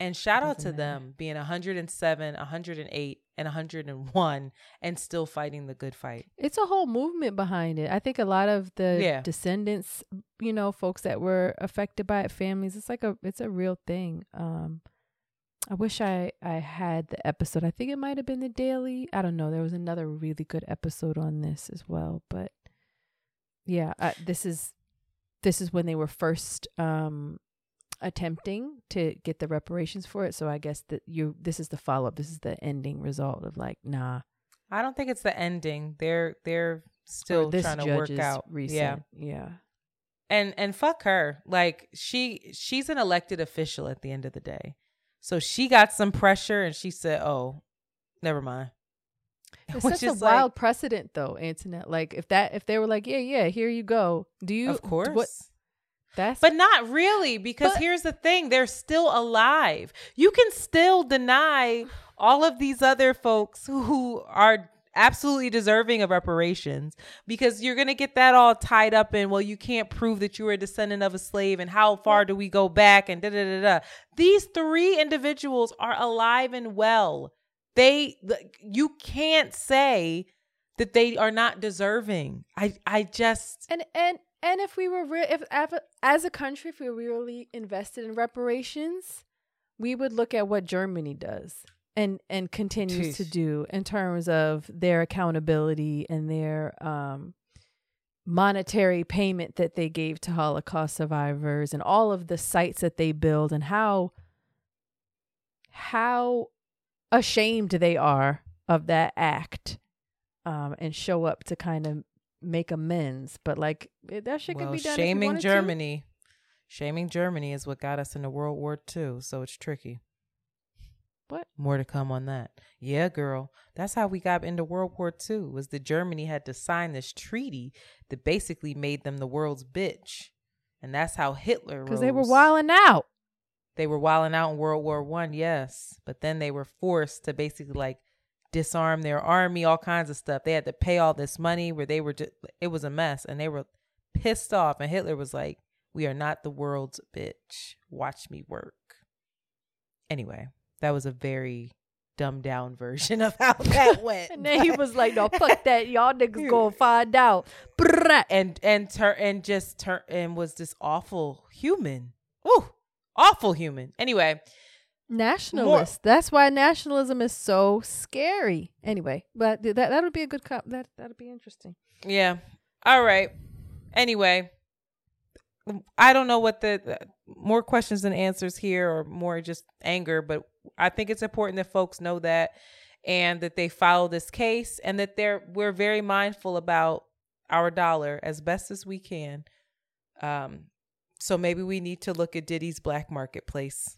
And shout out to them being 107, 108 and 101 and still fighting the good fight. It's a whole movement behind it. I think a lot of the Yeah. descendants, you know, folks that were affected by it, families, it's like a it's a real thing. Um I wish I I had the episode. I think it might have been the daily. I don't know. There was another really good episode on this as well, but yeah, uh, this is this is when they were first um attempting to get the reparations for it. So I guess that you this is the follow up. This is the ending result of like, nah. I don't think it's the ending. They're they're still trying to work out. Recent, Yeah. yeah. and and fuck her like she she's an elected official at the end of the day so she got some pressure and she said oh never mind It's Which such a like- wild precedent, though, Antoinette. Like if that if they were like, yeah, yeah, here you go. Do you? of course What? That's but not really because But- here's the thing they're still alive. You can still deny all of these other folks who, are absolutely deserving of reparations because you're going to get that all tied up in well you can't prove that you were a descendant of a slave and how far do we go back and da da da da. These three individuals are alive and well. They you can't say that they are not deserving. I i just and and and if we were re- if as a country, if we were really invested in reparations, we would look at what Germany does and and continues to do in terms of their accountability and their um monetary payment that they gave to Holocaust survivors and all of the sites that they build and how how ashamed they are of that act um and show up to kind of make amends but like eh, that shit well, could be done shaming wanted to. Germany. Shaming Germany is what got us into World War II, so it's tricky. What? More to come on that. Yeah, girl. That's how we got into World War II. Was that Germany had to sign this treaty that basically made them the world's bitch, and that's how Hitler. because they were wilding out They were wilding out in World War One, yes, but then they were forced to basically like disarm their army, all kinds of stuff. They had to pay all this money where they were just. It was a mess, and they were pissed off. And Hitler was like, "We are not the world's bitch. Watch me work." Anyway, that was a very dumbed down version of how that went. and then he was like no fuck that y'all niggas gonna find out and and tur- and just turn and was this awful human. Ooh, awful human. Anyway, nationalist that's why nationalism is so scary anyway but that that would be a good cop that that'd be interesting Yeah. All right. Anyway, I don't know what the, the- more questions than answers here or more just anger, but I think it's important that folks know that and that they follow this case and that they're we're very mindful about our dollar as best as we can. Um so maybe we need to look at Diddy's black marketplace.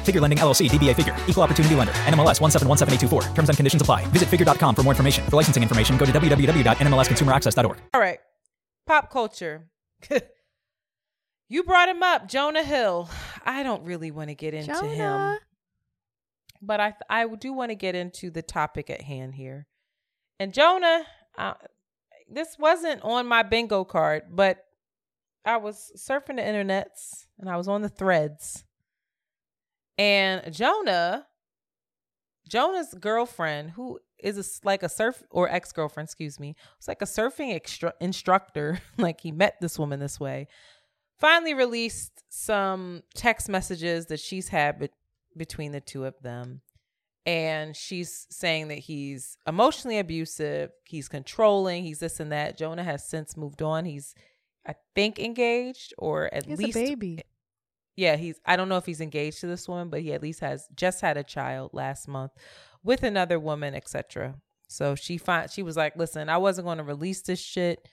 Figure Lending LLC, DBA Figure, Equal Opportunity Lender, NMLS 1717824. Terms and conditions apply. Visit figure.com for more information. For licensing information, go to www.nmlsconsumeraccess.org. All right. Pop culture. you brought him up, Jonah Hill. I don't really want to get into him, but I I do want to get into the topic at hand here. And Jonah, uh, this wasn't on my bingo card, but I was surfing the internets and I was on the threads. And Jonah, Jonah's girlfriend, who is a like a surf or ex girlfriend, excuse me, was like a surfing extra- instructor. like he met this woman this way. Finally released some text messages that she's had be- between the two of them. And she's saying that he's emotionally abusive, he's controlling, he's this and that. Jonah has since moved on. He's, I think, engaged or at least a baby. Yeah, he's I don't know if he's engaged to this woman, but he at least has just had a child last month with another woman, etc. So she find she was like, "Listen, I wasn't going to release this shit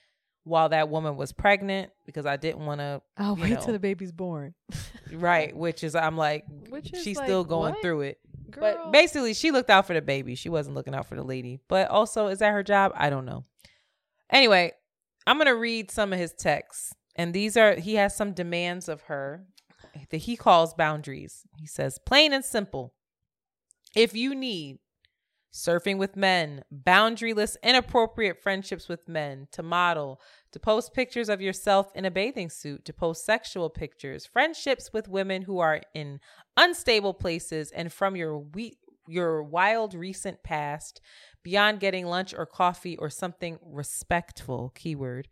while that woman was pregnant because I didn't want to." Oh, I'll wait know, till the baby's born right, which is I'm like, Which she's like, still going what? through it. But basically, she looked out for the baby. She wasn't looking out for the lady. But also, is that her job? I don't know. Anyway, I'm going to read some of his texts. And these are, he has some demands of her that he calls boundaries. He says, plain and simple. If you need surfing with men, boundaryless, inappropriate friendships with men, to model, to post pictures of yourself in a bathing suit, to post sexual pictures, friendships with women who are in unstable places and from your we- your wild recent past, beyond getting lunch or coffee or something respectful, keyword.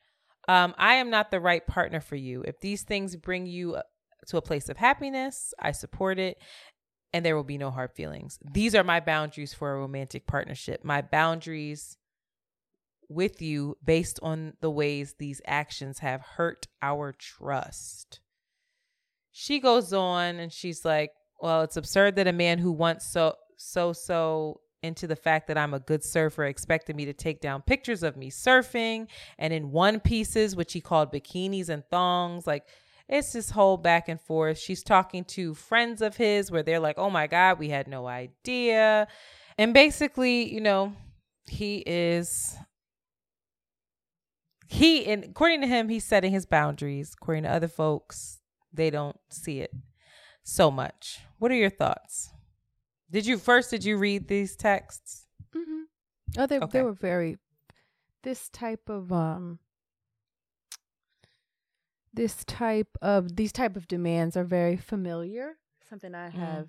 Um, I am not the right partner for you. If these things bring you to a place of happiness, I support it and there will be no hard feelings. These are my boundaries for a romantic partnership. My boundaries with you based on the ways these actions have hurt our trust. She goes on and she's like, Well, it's absurd that a man who wants so, so, so into the fact that I'm a good surfer expected me to take down pictures of me surfing and in one pieces, which he called bikinis and thongs. Like, it's this whole back and forth. She's talking to friends of his where they're like, oh my God, we had no idea. And basically, you know, he is he and according to him, he's setting his boundaries. According to other folks, they don't see it so much. What are your thoughts? Did you first did you read these texts? Mm-hmm. Oh, they Okay. they were very this type of um this type of these type of demands are very familiar. Something I Mhm. have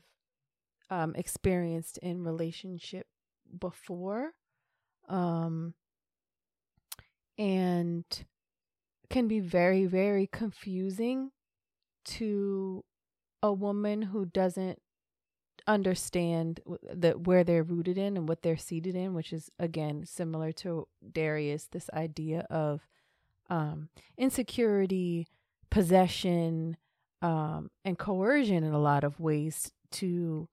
um experienced in relationship before. Um and can be very very confusing to a woman who doesn't understand that where they're rooted in and what they're seated in, which is again similar to Darius. This idea of um, insecurity, possession, um, and coercion in a lot of ways to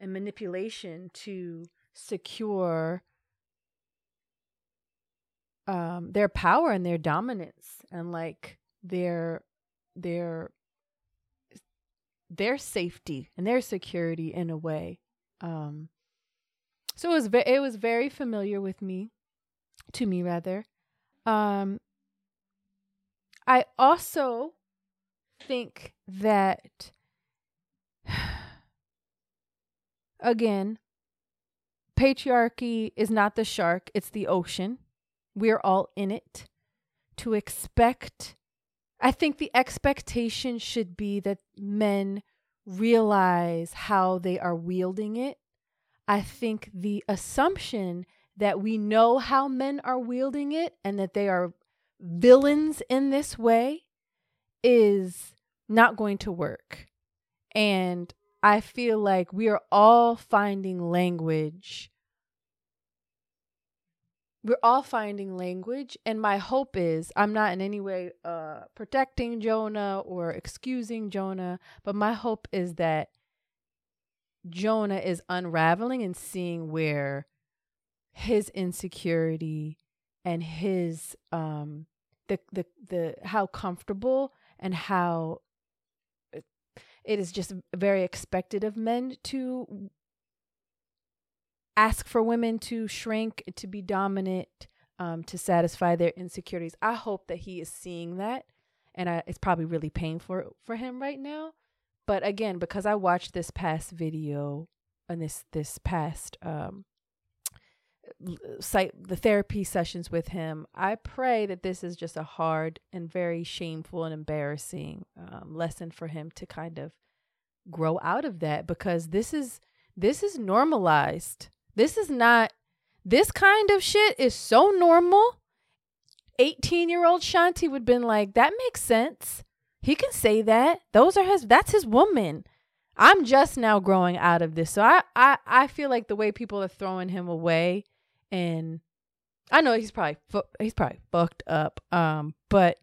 and manipulation to secure um, their power and their dominance and like their their their safety and their security in a way. Um, so it was ve- it was very familiar with me, to me rather. Um, I also think that again, patriarchy is not the shark; it's the ocean. We're all in it. To expect I think the expectation should be that men realize how they are wielding it. I think the assumption that we know how men are wielding it and that they are villains in this way is not going to work. And I feel like we are all finding language we're all finding language and my hope is i'm not in any way uh protecting jonah or excusing jonah but my hope is that jonah is unraveling and seeing where his insecurity and his um the the the how comfortable and how it is just very expected of men to ask for women to shrink, to be dominant, um, to satisfy their insecurities. I hope that he is seeing that, and I, it's probably really painful for him right now. But again, because I watched this past video and this this past um, site the therapy sessions with him, I pray that this is just a hard and very shameful and embarrassing um, lesson for him to kind of grow out of that because this is this is normalized. This is not this kind of shit is so normal. 18 year old Shanti would been like, that makes sense. He can say that. Those are his that's his woman. I'm just now growing out of this. So I I, I feel like the way people are throwing him away and I know he's probably fu- he's probably fucked up. Um, but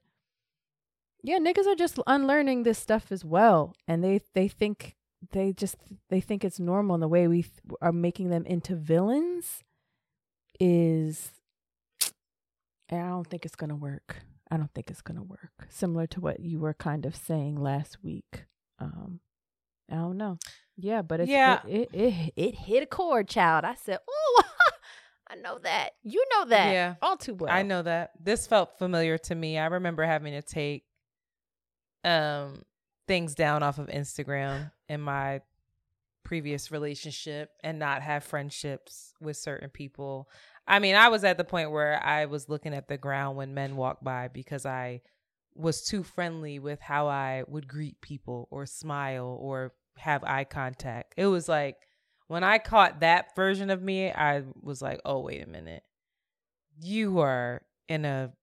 yeah, niggas are just unlearning this stuff as well, and they they think they just they think it's normal. And the way we th- are making them into villains is, and I don't think it's gonna work. I don't think it's gonna work. Similar to what you were kind of saying last week. Um, I don't know. Yeah, but it's, Yeah. it, it, it, it hit a chord, child. I said, oh, I know that. You know that. Yeah. All too well. I know that. This felt familiar to me. I remember having to take um things down off of Instagram in my previous relationship and not have friendships with certain people. I mean, I was at the point where I was looking at the ground when men walked by because I was too friendly with how I would greet people or smile or have eye contact. It was like when I caught that version of me, I was like, "Oh, wait a minute. You are in a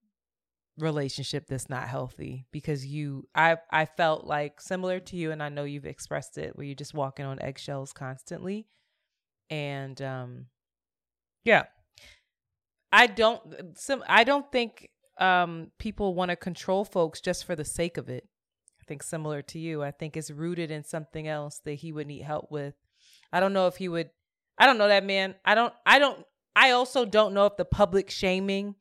relationship that's not healthy because you I I felt like similar to you and I know you've expressed it where you're just walking on eggshells constantly. And um yeah. I don't some I don't think um people want to control folks just for the sake of it. I think similar to you, I think it's rooted in something else that he would need help with. I don't know if he would I don't know that man. I don't I don't I also don't know if the public shaming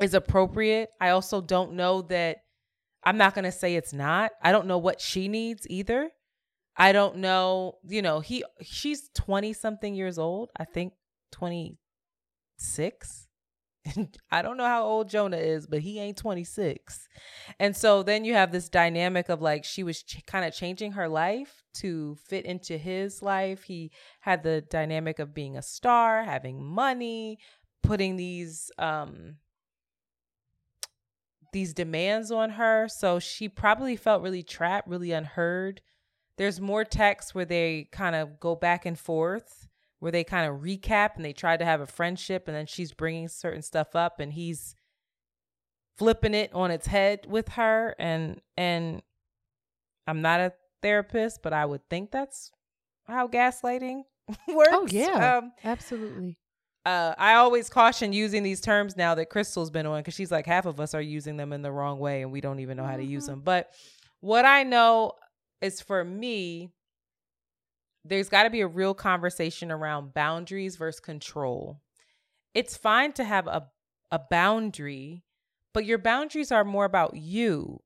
is appropriate. I also don't know that I'm not going to say it's not. I don't know what she needs either. I don't know, you know, he she's 20 something years old. I think 26. I don't know how old Jonah is, but he ain't 26. And so then you have this dynamic of like she was ch- kind of changing her life to fit into his life. He had the dynamic of being a star, having money, putting these um these demands on her. So she probably felt really trapped, really unheard. There's more texts where they kind of go back and forth, where they kind of recap and they try to have a friendship, and then she's bringing certain stuff up, and he's flipping it on its head with her. And and I'm not a therapist, but I would think that's how gaslighting works. Oh, yeah. Um, Absolutely. uh, I always caution using these terms now that Crystal's been on because she's like half of us are using them in the wrong way and we don't even know how to use them. But what I know is for me, there's got to be a real conversation around boundaries versus control. It's fine to have a a boundary, but your boundaries are more about you.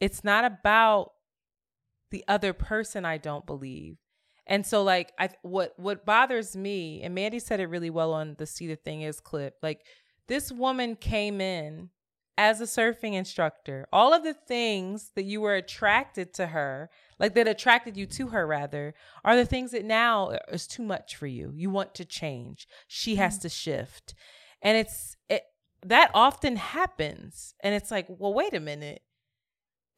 It's not about the other person, I don't believe. And so like I what what bothers me, and Mandy said it really well on the See the Thing Is clip, like this woman came in as a surfing instructor. All of the things that you were attracted to her, like that attracted you to her rather, are the things that now is too much for you. You want to change. She has mm. to shift. And it's it that often happens. And it's like, well, wait a minute.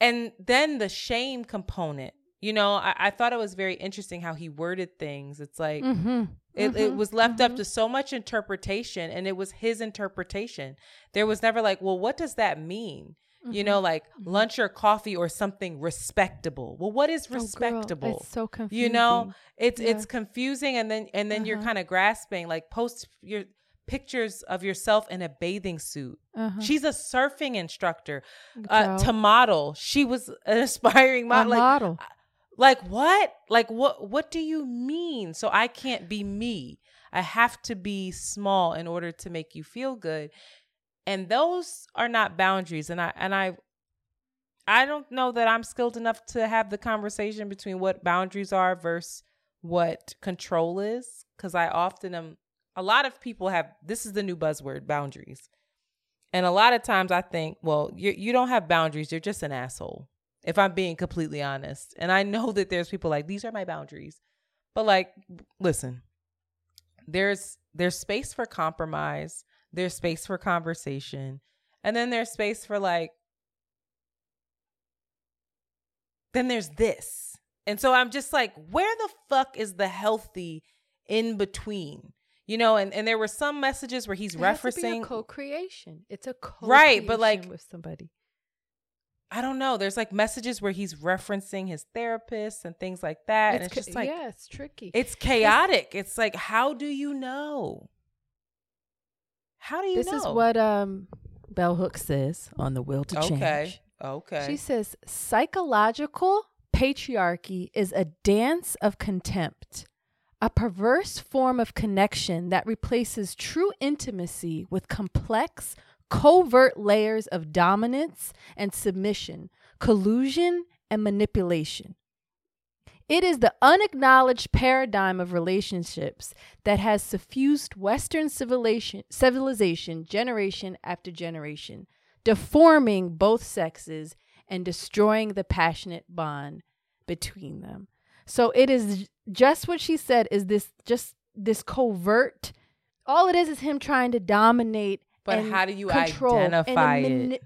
And then the shame component. You know, I, I thought it was very interesting how he worded things. It's like Mm-hmm. it, it was left up to so much interpretation and it was his interpretation. There was never like, well, what does that mean? You know, like lunch or coffee or something respectable. Well, what is Oh, respectable? it's so You know, it's Yeah. it's confusing and then and then you're Uh-huh. kind of grasping like post your pictures of yourself in a bathing suit. Uh-huh. She's a surfing instructor. Uh, to model. She was an aspiring A model. Like, model. Like what? Like what what do you mean? So I can't be me. I have to be small in order to make you feel good. And those are not boundaries and I and I I don't know that I'm skilled enough to have the conversation between what boundaries are versus what control is cuz I often am a lot of people have this is the new buzzword boundaries. And a lot of times I think, well, you you don't have boundaries, you're just an asshole if I'm being completely honest. And I know that there's people like these are my boundaries. But like listen, there's there's space for compromise, there's space for conversation, and then there's space for like then there's this. And so I'm just like where the fuck is the healthy in between? You know, and, and there were some messages where he's It has to be a referencing co-creation. It's a co Right, but, like- with somebody. I don't know. There's like messages where he's referencing his therapist and things like that. and it's just like yeah, it's tricky. it's chaotic. It's like, how do you know? How do you this know? is what um Bell Hooks says on the Will to Change. Okay. Okay. She says psychological patriarchy is a dance of contempt, a perverse form of connection that replaces true intimacy with complex, covert layers of dominance and submission, collusion and manipulation. It is the unacknowledged paradigm of relationships that has suffused Western civilization, civilization generation after generation, deforming both sexes and destroying the passionate bond between them. So it is just what she said is this just this covert all it is is him trying to dominate But how do you identify mani- it?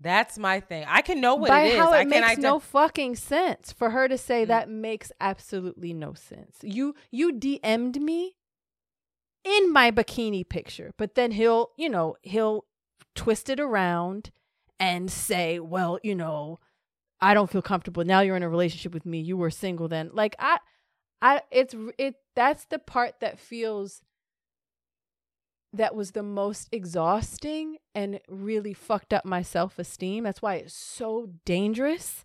That's my thing. I can know what by it is. how I it can makes ident- no fucking sense for her to say Mm. that makes absolutely no sense. You you DM'd me in my bikini picture, but then he'll you know he'll twist it around and say, well, you know, I don't feel comfortable now. You're in a relationship with me. You were single then. Like I, I it's it. That's the part that feels that was the most exhausting and really fucked up my self esteem. That's why it's so dangerous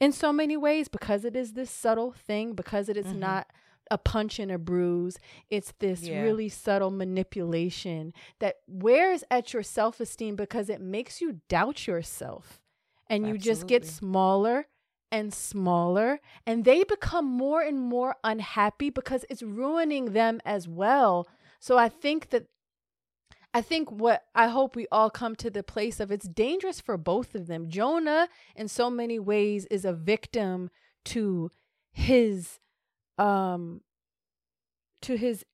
in so many ways because it is this subtle thing, because it is Mhm. not a punch and a bruise. It's this Yeah. really subtle manipulation that wears at your self esteem because it makes you doubt yourself and you just get smaller and smaller and they become more and more unhappy because it's ruining them as well. So I think that I think what I hope we all come to the place of it's dangerous for both of them. Jonah, in so many ways, is a victim to his um to his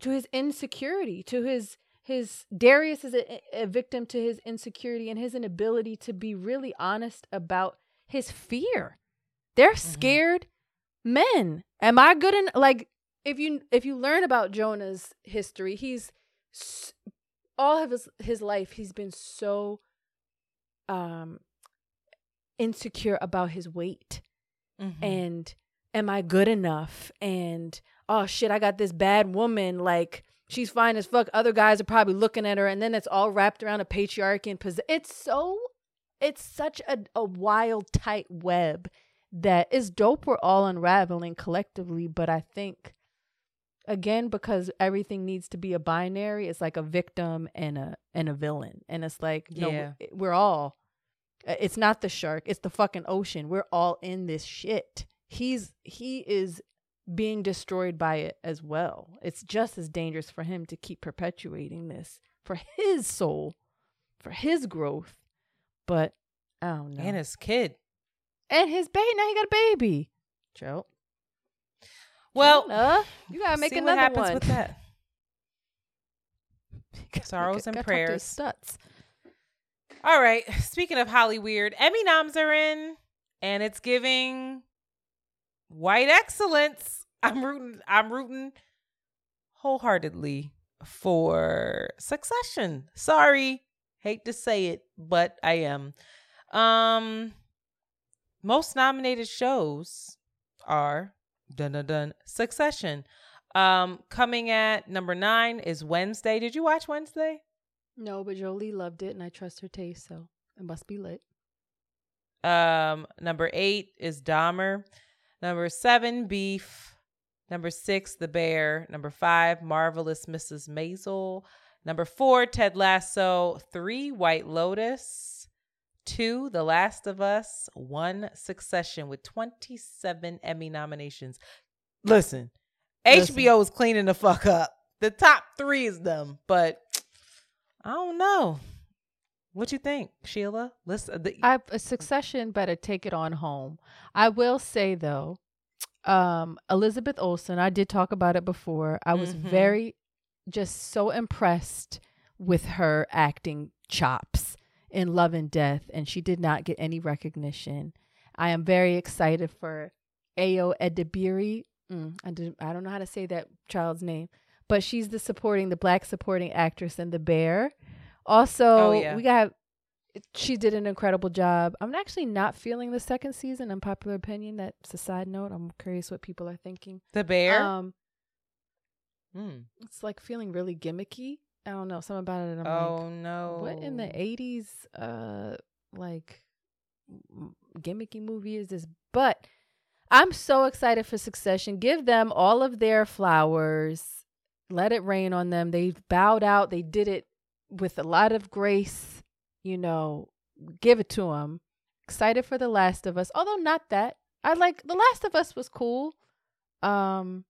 to his insecurity, to his his Darius is a, a victim to his insecurity and his inability to be really honest about his fear. They're scared men. Am I good in like if you if you learn about Jonah's history, he's all of his his life he's been so um insecure about his weight Mhm. and am I good enough? And oh shit, I got this bad woman. Like she's fine as fuck. Other guys are probably looking at her, and then it's all wrapped around a patriarchy and pos- It's so, it's such a a wild tight web that is dope. We're all unraveling collectively, but I think. Again, because everything needs to be a binary, it's like a victim and a and a villain, and it's like no, Yeah. we're all uh, It's not the shark, it's the fucking ocean. We're all in this shit. He's he is being destroyed by it as well. It's just as dangerous for him to keep perpetuating this for his soul, for his growth. But I don't know. and his kid. and his baby. Now he got a baby. Joe. Well, uh, you gotta make see another what happens one. with that. Sorrows and talk to his prayers. Stuts. All right. Speaking of Holly Weird, Emmy noms are in, and it's giving white excellence. I'm rooting. I'm rooting wholeheartedly for Succession. Sorry, hate to say it, but I am. Um, most nominated shows are dun dun dun Succession. Um, coming at number nine is Wednesday. Did you watch Wednesday? No, but Jolie loved it, and I trust her taste, so it must be lit. Um, number eight is Dahmer. Number seven, Beef. Number six, The Bear. Number five, Marvelous Mrs. Maisel. Number four, Ted Lasso. Three, White Lotus. Two, The Last of Us. One, Succession with 27 Emmy nominations. Listen, Listen. HBO is cleaning the fuck up. The top three is them, but I don't know. What you think, Sheila? Listen, the, I a succession better take it on home. I will say though, um, Elizabeth Olsen, I did talk about it before. I was Mhm. very just so impressed with her acting chops in Love and Death, and she did not get any recognition. I am very excited for Ayo Edebiri. Mm, I didn't I don't know how to say that child's name, but she's the supporting the black supporting actress in The Bear. Also, Oh, yeah. we got she did an incredible job. I'm actually not feeling the second season. Unpopular opinion. That's a side note. I'm curious what people are thinking. the Bear. Um, Mm. it's like feeling really gimmicky. I don't know something about it. I'm oh like, no! what in the '80s, uh, like gimmicky movie is this? But I'm so excited for Succession. Give them all of their flowers. Let it rain on them. They bowed out. They did it with a lot of grace. You know, give it to them. Excited for The Last of Us, although not that I like The Last of Us was cool. Um,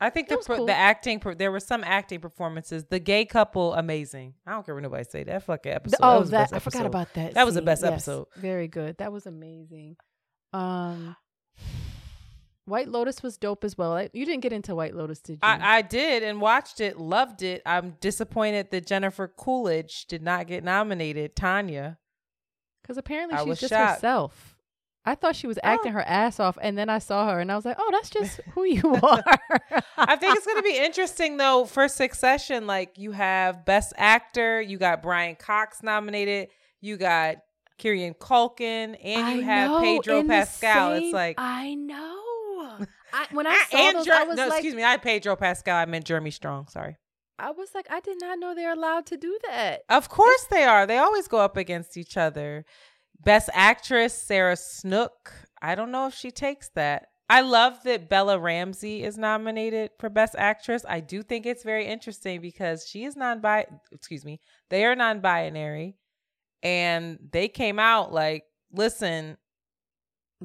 I think It the cool. the acting per- there were some acting performances. The gay couple amazing. I don't care what nobody say. That fucking episode. the- oh, was the that best I forgot about that. That was the best Yes, episode. Very good. That was amazing. Um, White Lotus was dope as well. I- You didn't get into White Lotus, did you? I, I did and watched it, loved it. I'm disappointed that Jennifer Coolidge did not get nominated. Tanya. Because apparently I she's was just shocked. herself. I thought she was oh. acting Oh. her ass off, and then I saw her, and I was like, "Oh, that's just who you are." I think it's going to be interesting though for Succession. Like you have Best Actor, you got Brian Cox nominated, you got Kieran Culkin, and you I have know, Pedro Pascal. same- it's like I know. I, when I saw and those, Jer- I was no, like, excuse me, I Pedro Pascal. I meant Jeremy Strong. Sorry. I was like, I did not know they're allowed to do that. Of course they are. They always go up against each other. Best actress, Sarah Snook. I don't know if she takes that. I love that Bella Ramsey is nominated for Best Actress. I do think it's very interesting because she is non bi excuse me, they are non binary. And they came out like, listen,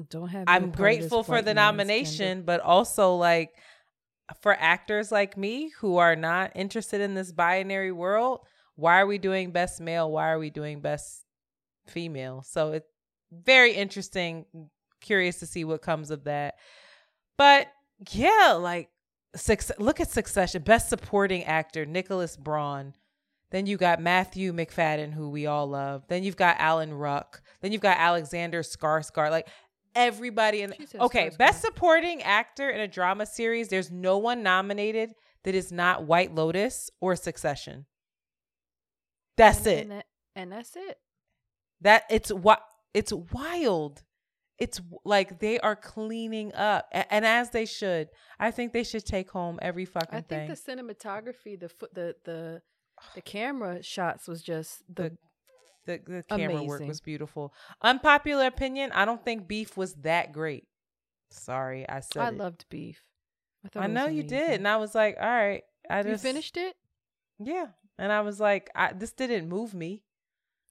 Don't have. I'm grateful for the nomination, but also like for actors like me who are not interested in this binary world, why are we doing best male? Why are we doing best female? So it's very interesting. Curious to see what comes of that. But yeah, like look at Succession. Best supporting actor, Nicholas Braun. Then you got Matthew Macfadyen, who we all love. Then you've got Alan Ruck. Then you've got Alexander Skarsgård. Like everybody in said okay, Skarsgård. best supporting actor in a drama series. There's no one nominated that is not White Lotus or Succession. That's and, it. And, that- and that's it. That it's what it's wild. It's like they are cleaning up, and as they should. I think they should take home every fucking thing. I think thing. the cinematography, the foot, the the the camera shots was just the. the the camera work was beautiful. Unpopular opinion: I don't think Beef was that great. Sorry, I said I it. loved beef. I was know you did, and I was like, all right. I you just finished it? Yeah, and I was like, I, this didn't move me.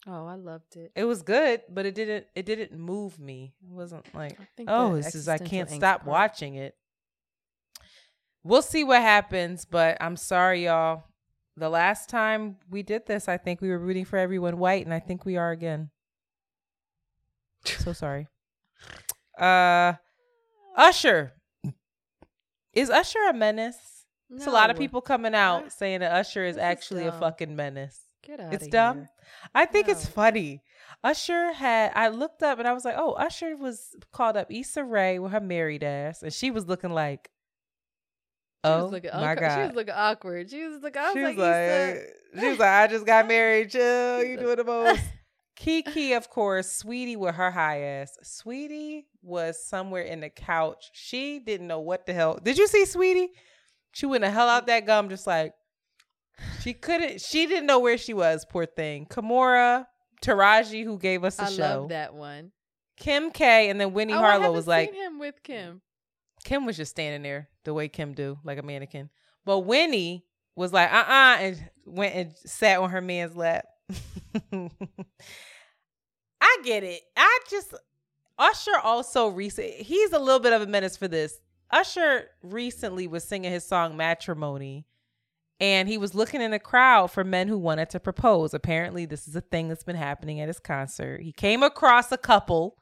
Oh, I loved it. It was good, but it didn't. It didn't move me. It wasn't like, oh, this is I can't stop part. watching it. We'll see what happens, but I'm sorry, y'all. The last time we did this, I think we were rooting for everyone white, and I think we are again. So sorry. Uh, Usher. Is Usher a menace? It's a lot of people coming out saying that Usher is This is actually a fucking menace. Get out It's dumb. Here. I think it's funny. Usher had I looked up and I was like, oh, Usher was called up Issa Rae with her married ass, and she was looking like, She oh was looking my god. She was looking awkward. She was looking. I was She like, like, she was like, I just got married. Chill, you doing the most. Keke, of course, Saweetie with her high ass. Saweetie was somewhere in the couch. She didn't know what the hell. Did you see Saweetie? She went the hell out mm. that gum, just like she couldn't. She didn't know where she was. Poor thing. Kimora, Taraji, who gave us the I show. love that one. Kim K, and then Winnie oh, Harlow was like, him with Kim. Kim was just standing there the way Kim do, like a mannequin. But Winnie was like, uh uh and went and sat on her man's lap. I get it. I just, Usher also recent, he's a little bit of a menace for this. Usher recently was singing his song Matrimony. And he was looking in the crowd for men who wanted to propose. Apparently, this is a thing that's been happening at his concert. He came across a couple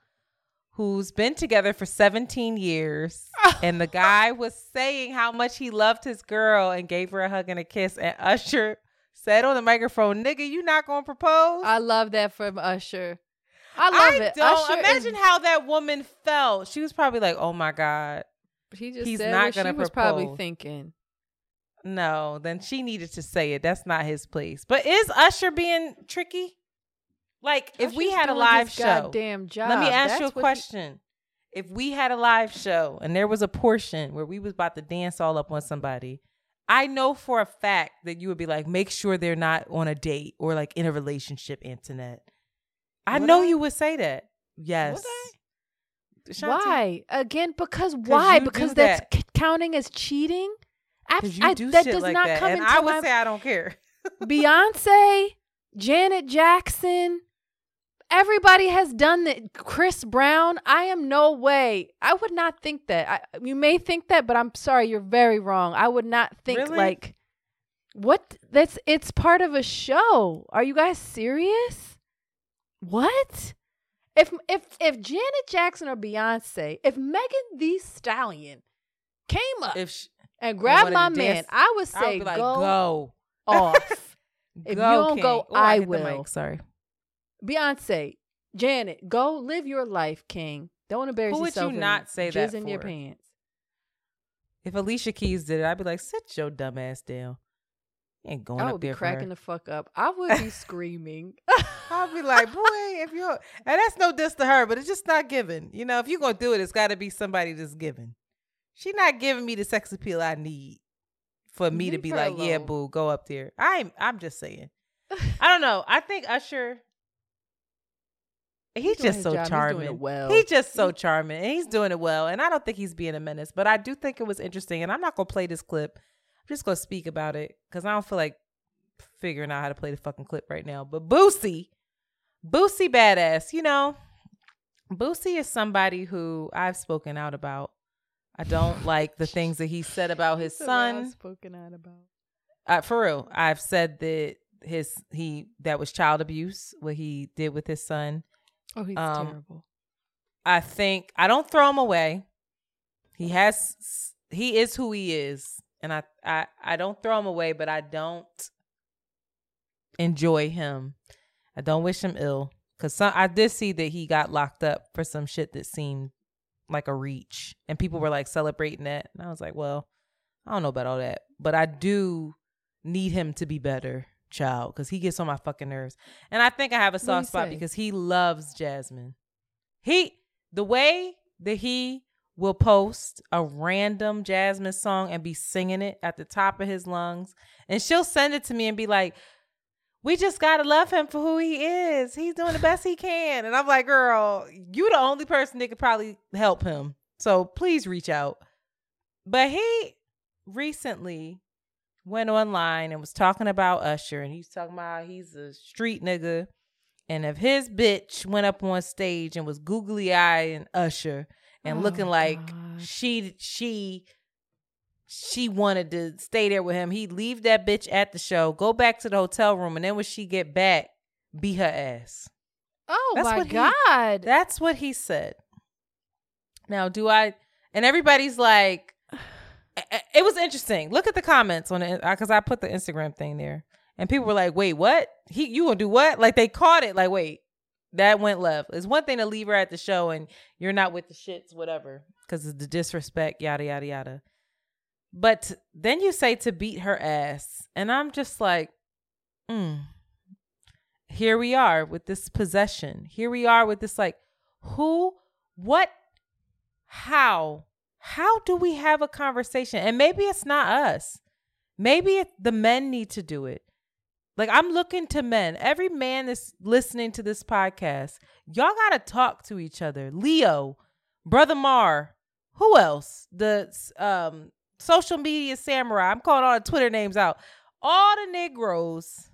who's been together for 17 years. and the guy was saying how much he loved his girl and gave her a hug and a kiss. And Usher said on the microphone, Nigga, you not gonna propose? I love that from Usher. I love it. Don't Usher imagine is, how that woman felt. She was probably like, Oh my God. he just he's said not gonna she was probably thinking. No, then she needed to say it. That's not his place. But is Usher being tricky? Like, if we Usher's had a live show, goddamn job. let me ask you a That's what he- question. If we had a live show and there was a portion where we was about to dance all up on somebody, I know for a fact that you would be like, make sure they're not on a date or like in a relationship, Antoinette. I Would know I? you would say that. Yes. Why again? because why? Because that's that. c- counting as cheating. Because you I- do that shit does like not that. come and into I would my say I don't care. Beyonce, Janet Jackson. everybody has done that. Chris Brown, I am no way. I would not think that. I, you may think that, but I'm sorry, you're very wrong. I would not think Really? like what that's it's part of a show. Are you guys serious? What? If if if Janet Jackson or Beyonce, if Megan Thee Stallion came up If sh- and grab my man, dance, I would I say would be like, go, go. off. If you don't go, King. Ooh, I mic. will. Sorry. Beyonce, Janet, go live your life, King. Don't embarrass yourself. Who would you not say that in your for? pants. If Alicia Keys did it, I'd be like, sit your dumb ass down. You ain't going I would be cracking the fuck up. I would be screaming. I'll be like, boy, if you're, and that's no diss to her, but it's just not given. You know, if you're gonna do it, it's got to be somebody that's given. She not giving me the sex appeal I need for me to be like, yeah, boo, go up there. I'm, I'm just saying. I don't know. I think Usher. He's doing just so job. He's charming. it well. He's just so charming, and he's doing it well. And I don't think he's being a menace, but I do think it was interesting. And I'm not gonna play this clip. I'm just gonna speak about it because I don't feel like figuring out how to play the fucking clip right now. But Boosie, Boosie badass, you know, Boosie is somebody who I've spoken out about. I don't like the things that he said about his son. spoken out about. Uh, for real, I've said that his he that was child abuse what he did with his son. Oh, he's Um, terrible. I think I don't throw him away. He has he is who he is, and I I I don't throw him away, but I don't enjoy him. I don't wish him ill because some I did see that he got locked up for some shit that seemed like a reach, and people were like celebrating that, and I was like, well, I don't know about all that, but I do need him to be better, child, because he gets on my fucking nerves, and I think I have a soft spot say? because he loves Jasmine. He the way that he will post a random Jasmine song and be singing it at the top of his lungs, and she'll send it to me and be like, "We just gotta love him for who he is. He's doing the best he can." And I'm like, "Girl, you the only person that could probably help him. So please reach out." But he recently went online and was talking about Usher, and he's talking about he's a street nigga. And if his bitch went up on stage and was googly eyeing Usher and Oh, looking like God. she she she wanted to stay there with him, he'd leave that bitch at the show, go back to the hotel room, and then when she get back, beat her ass. Oh That's my what he- god. That's what he said. Now, do I? And everybody's like, it eh, eh, it was interesting. Look at the comments on it because I put the Instagram thing there, and people were like, "Wait, what? He you gonna do what?" Like they caught it. Like, wait, that went left. It's one thing to leave her at the show and you're not with the shits, whatever, because it's the disrespect, yada yada yada. But then you say to beat her ass, and I'm just like, mm. Here we are with this possession. Here we are with this like, who, what, how, how do we have a conversation? And maybe it's not us. Maybe it, the men need to do it. Like I'm looking to men. Every man that's listening to this podcast, y'all gotta talk to each other. Leo, brother Mar, who else? The um social media samurai. I'm calling all the Twitter names out. All the Negroes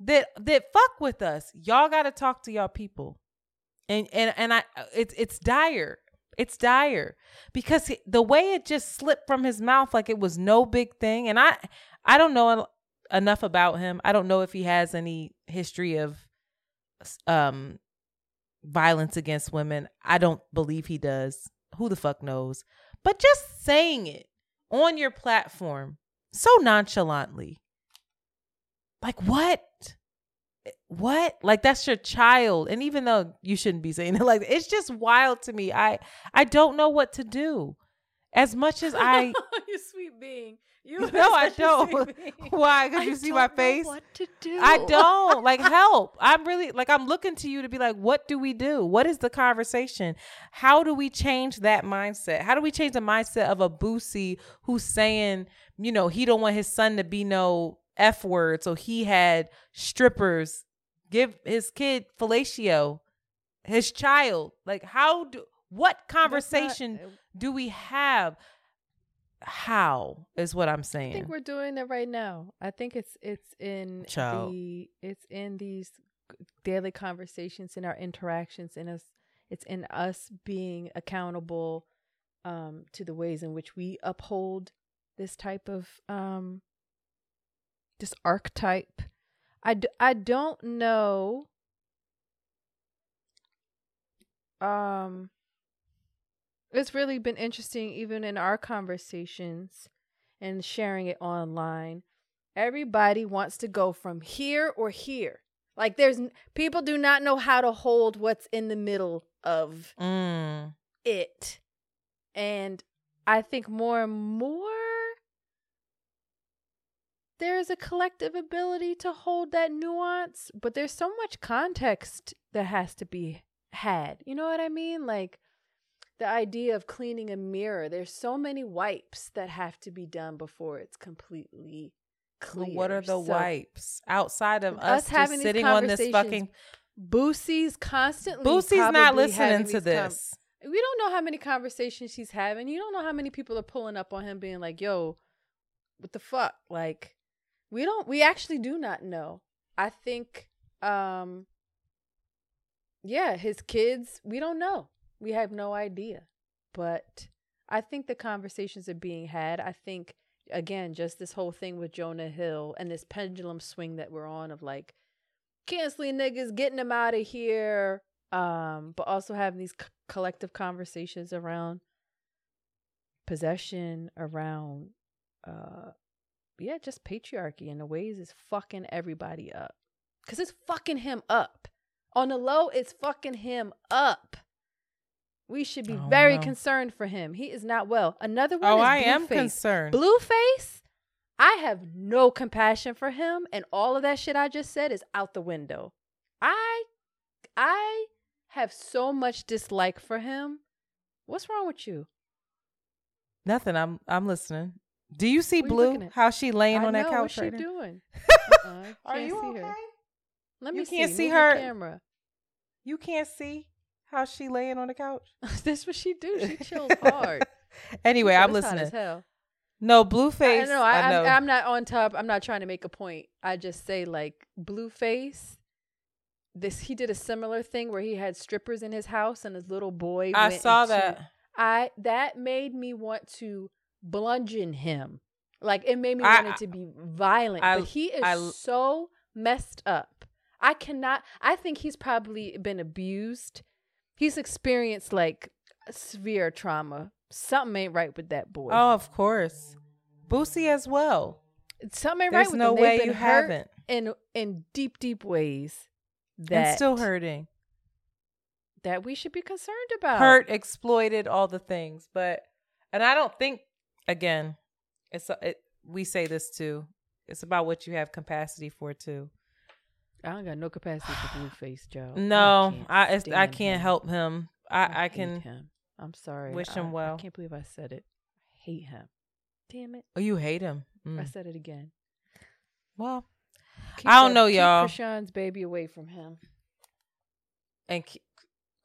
that that fuck with us. Y'all gotta talk to y'all people. And and and I it's it's dire. It's dire because he- the way it just slipped from his mouth like it was no big thing. And I I don't know enough about him. I don't know if he has any history of um violence against women. I don't believe he does. Who the fuck knows? But just saying it on your platform so nonchalantly. Like what? What? Like that's your child. And even though you shouldn't be saying it like it's just wild to me. I I don't know what to do. As much as I you sweet being. You No, I don't. Why? Because you see my face? What to do? I don't like help. I'm really like I'm looking to you to be like, what do we do? What is the conversation? How do we change that mindset? How do we change the mindset of a Boosie who's saying, you know, he don't want his son to be no F word, so he had strippers give his kid fellatio, his child. Like, how do what conversation do we have? How is what I'm saying. I think we're doing it right now. I think it's it's in Child. the it's in these daily conversations in our interactions in us it's in us being accountable um to the ways in which we uphold this type of um this archetype i d- i don't know um it's really been interesting even in our conversations and sharing it online everybody wants to go from here or here like there's people do not know how to hold what's in the middle of Mm. it. And I think more and more there's a collective ability to hold that nuance, but there's so much context that has to be had. You know what I mean? Like the idea of cleaning a mirror, there's so many wipes that have to be done before it's completely clear. what are the So- wipes outside of us us, just having sitting on this fucking? Boosie's constantly. Boosie's not listening to this. we don't know how many conversations she's having. You don't know how many people are pulling up on him, being like, "Yo, what the fuck?" Like, we don't. We actually do not know. I think, um, yeah, his kids. We don't know. We have no idea. But I think the conversations are being had. I think again, just this whole thing with Jonah Hill and this pendulum swing that we're on of like canceling niggas, getting them out of here, um, but also having these c- collective conversations around possession, around, uh, yeah, just patriarchy and the ways it's fucking everybody up. Cause it's fucking him up. On the low, it's fucking him up. We should be very know. concerned for him. He is not well. Another one Oh, is I am Blueface. concerned. Blueface, I have no compassion for him, and all of that shit I just said is out the window. I, I have so much dislike for him. What's wrong with you? Nothing. I'm I'm listening. Do you see What you Blue? looking? How she laying I on that couch What's she now? doing? Uh-uh, I Are can't you see okay? her. Let You me can't see. see her? camera. You can't see how she laying on the couch. That's what she do. She chills hard. anyway, I'm listening. as hell. No, Blueface. I know. I, I know. I'm, I'm not on top. I'm not trying to make a point. I just say like Blueface. This he did a similar thing where he had strippers in his house and his little boy. I saw into- that. I that made me want to bludgeon him. Like it made me I- want it to be violent. I- but he is I- so messed up. I cannot. I think he's probably been abused. He's experienced like severe trauma. Something ain't right with that boy. Oh, of course. Boosie as well. Something ain't There's right with no them. Way you haven't. in in deep, deep ways that and still hurting. that we should be concerned about. Hurt, exploited, all the things. But and I don't think again, it's it, we say this too. It's about what you have capacity for too. I don't got no capacity for Blueface, Joe. No, can't I I can't him. help him. I I can. him. I'm sorry. wish I- him well. I can't believe I said it. I hate him. Damn it! Oh, you hate him. I Mm. said it again. Well, Keep I don't that- know, keep y'all. Chrisean's baby away from him. and K-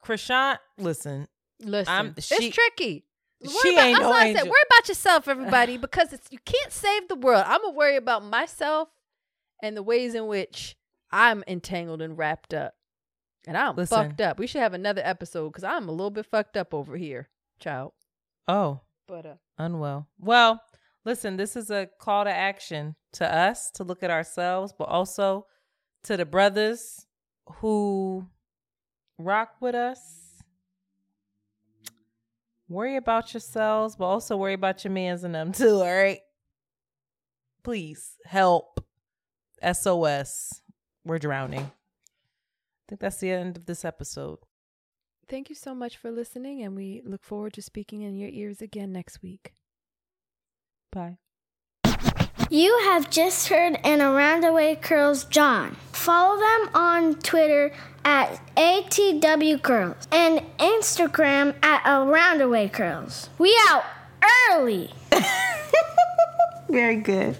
Chrisean, listen, Listen, I'm- it's tricky. Worry she about, ain't that's no why I angel. said, worry about yourself, everybody, because it's you can't save the world. I'm gonna worry about myself and the ways in which I'm entangled and wrapped up, and I'm Listen. fucked up. We should have another episode because I'm a little bit fucked up over here, child. oh, But uh, unwell. Well, listen, this is a call to action to us to look at ourselves, but also to the brothers who rock with us. Worry about yourselves, but also worry about your mans and them too, all right? Please help. SOS. We're drowning. I think that's the end of this episode. thank you so much for listening, and we look forward to speaking in your ears again next week. Bye. You have just heard an Around the Way Curls John. Follow them on Twitter at ATW Curls and Instagram at Around the Way Curls. We out early. Very good.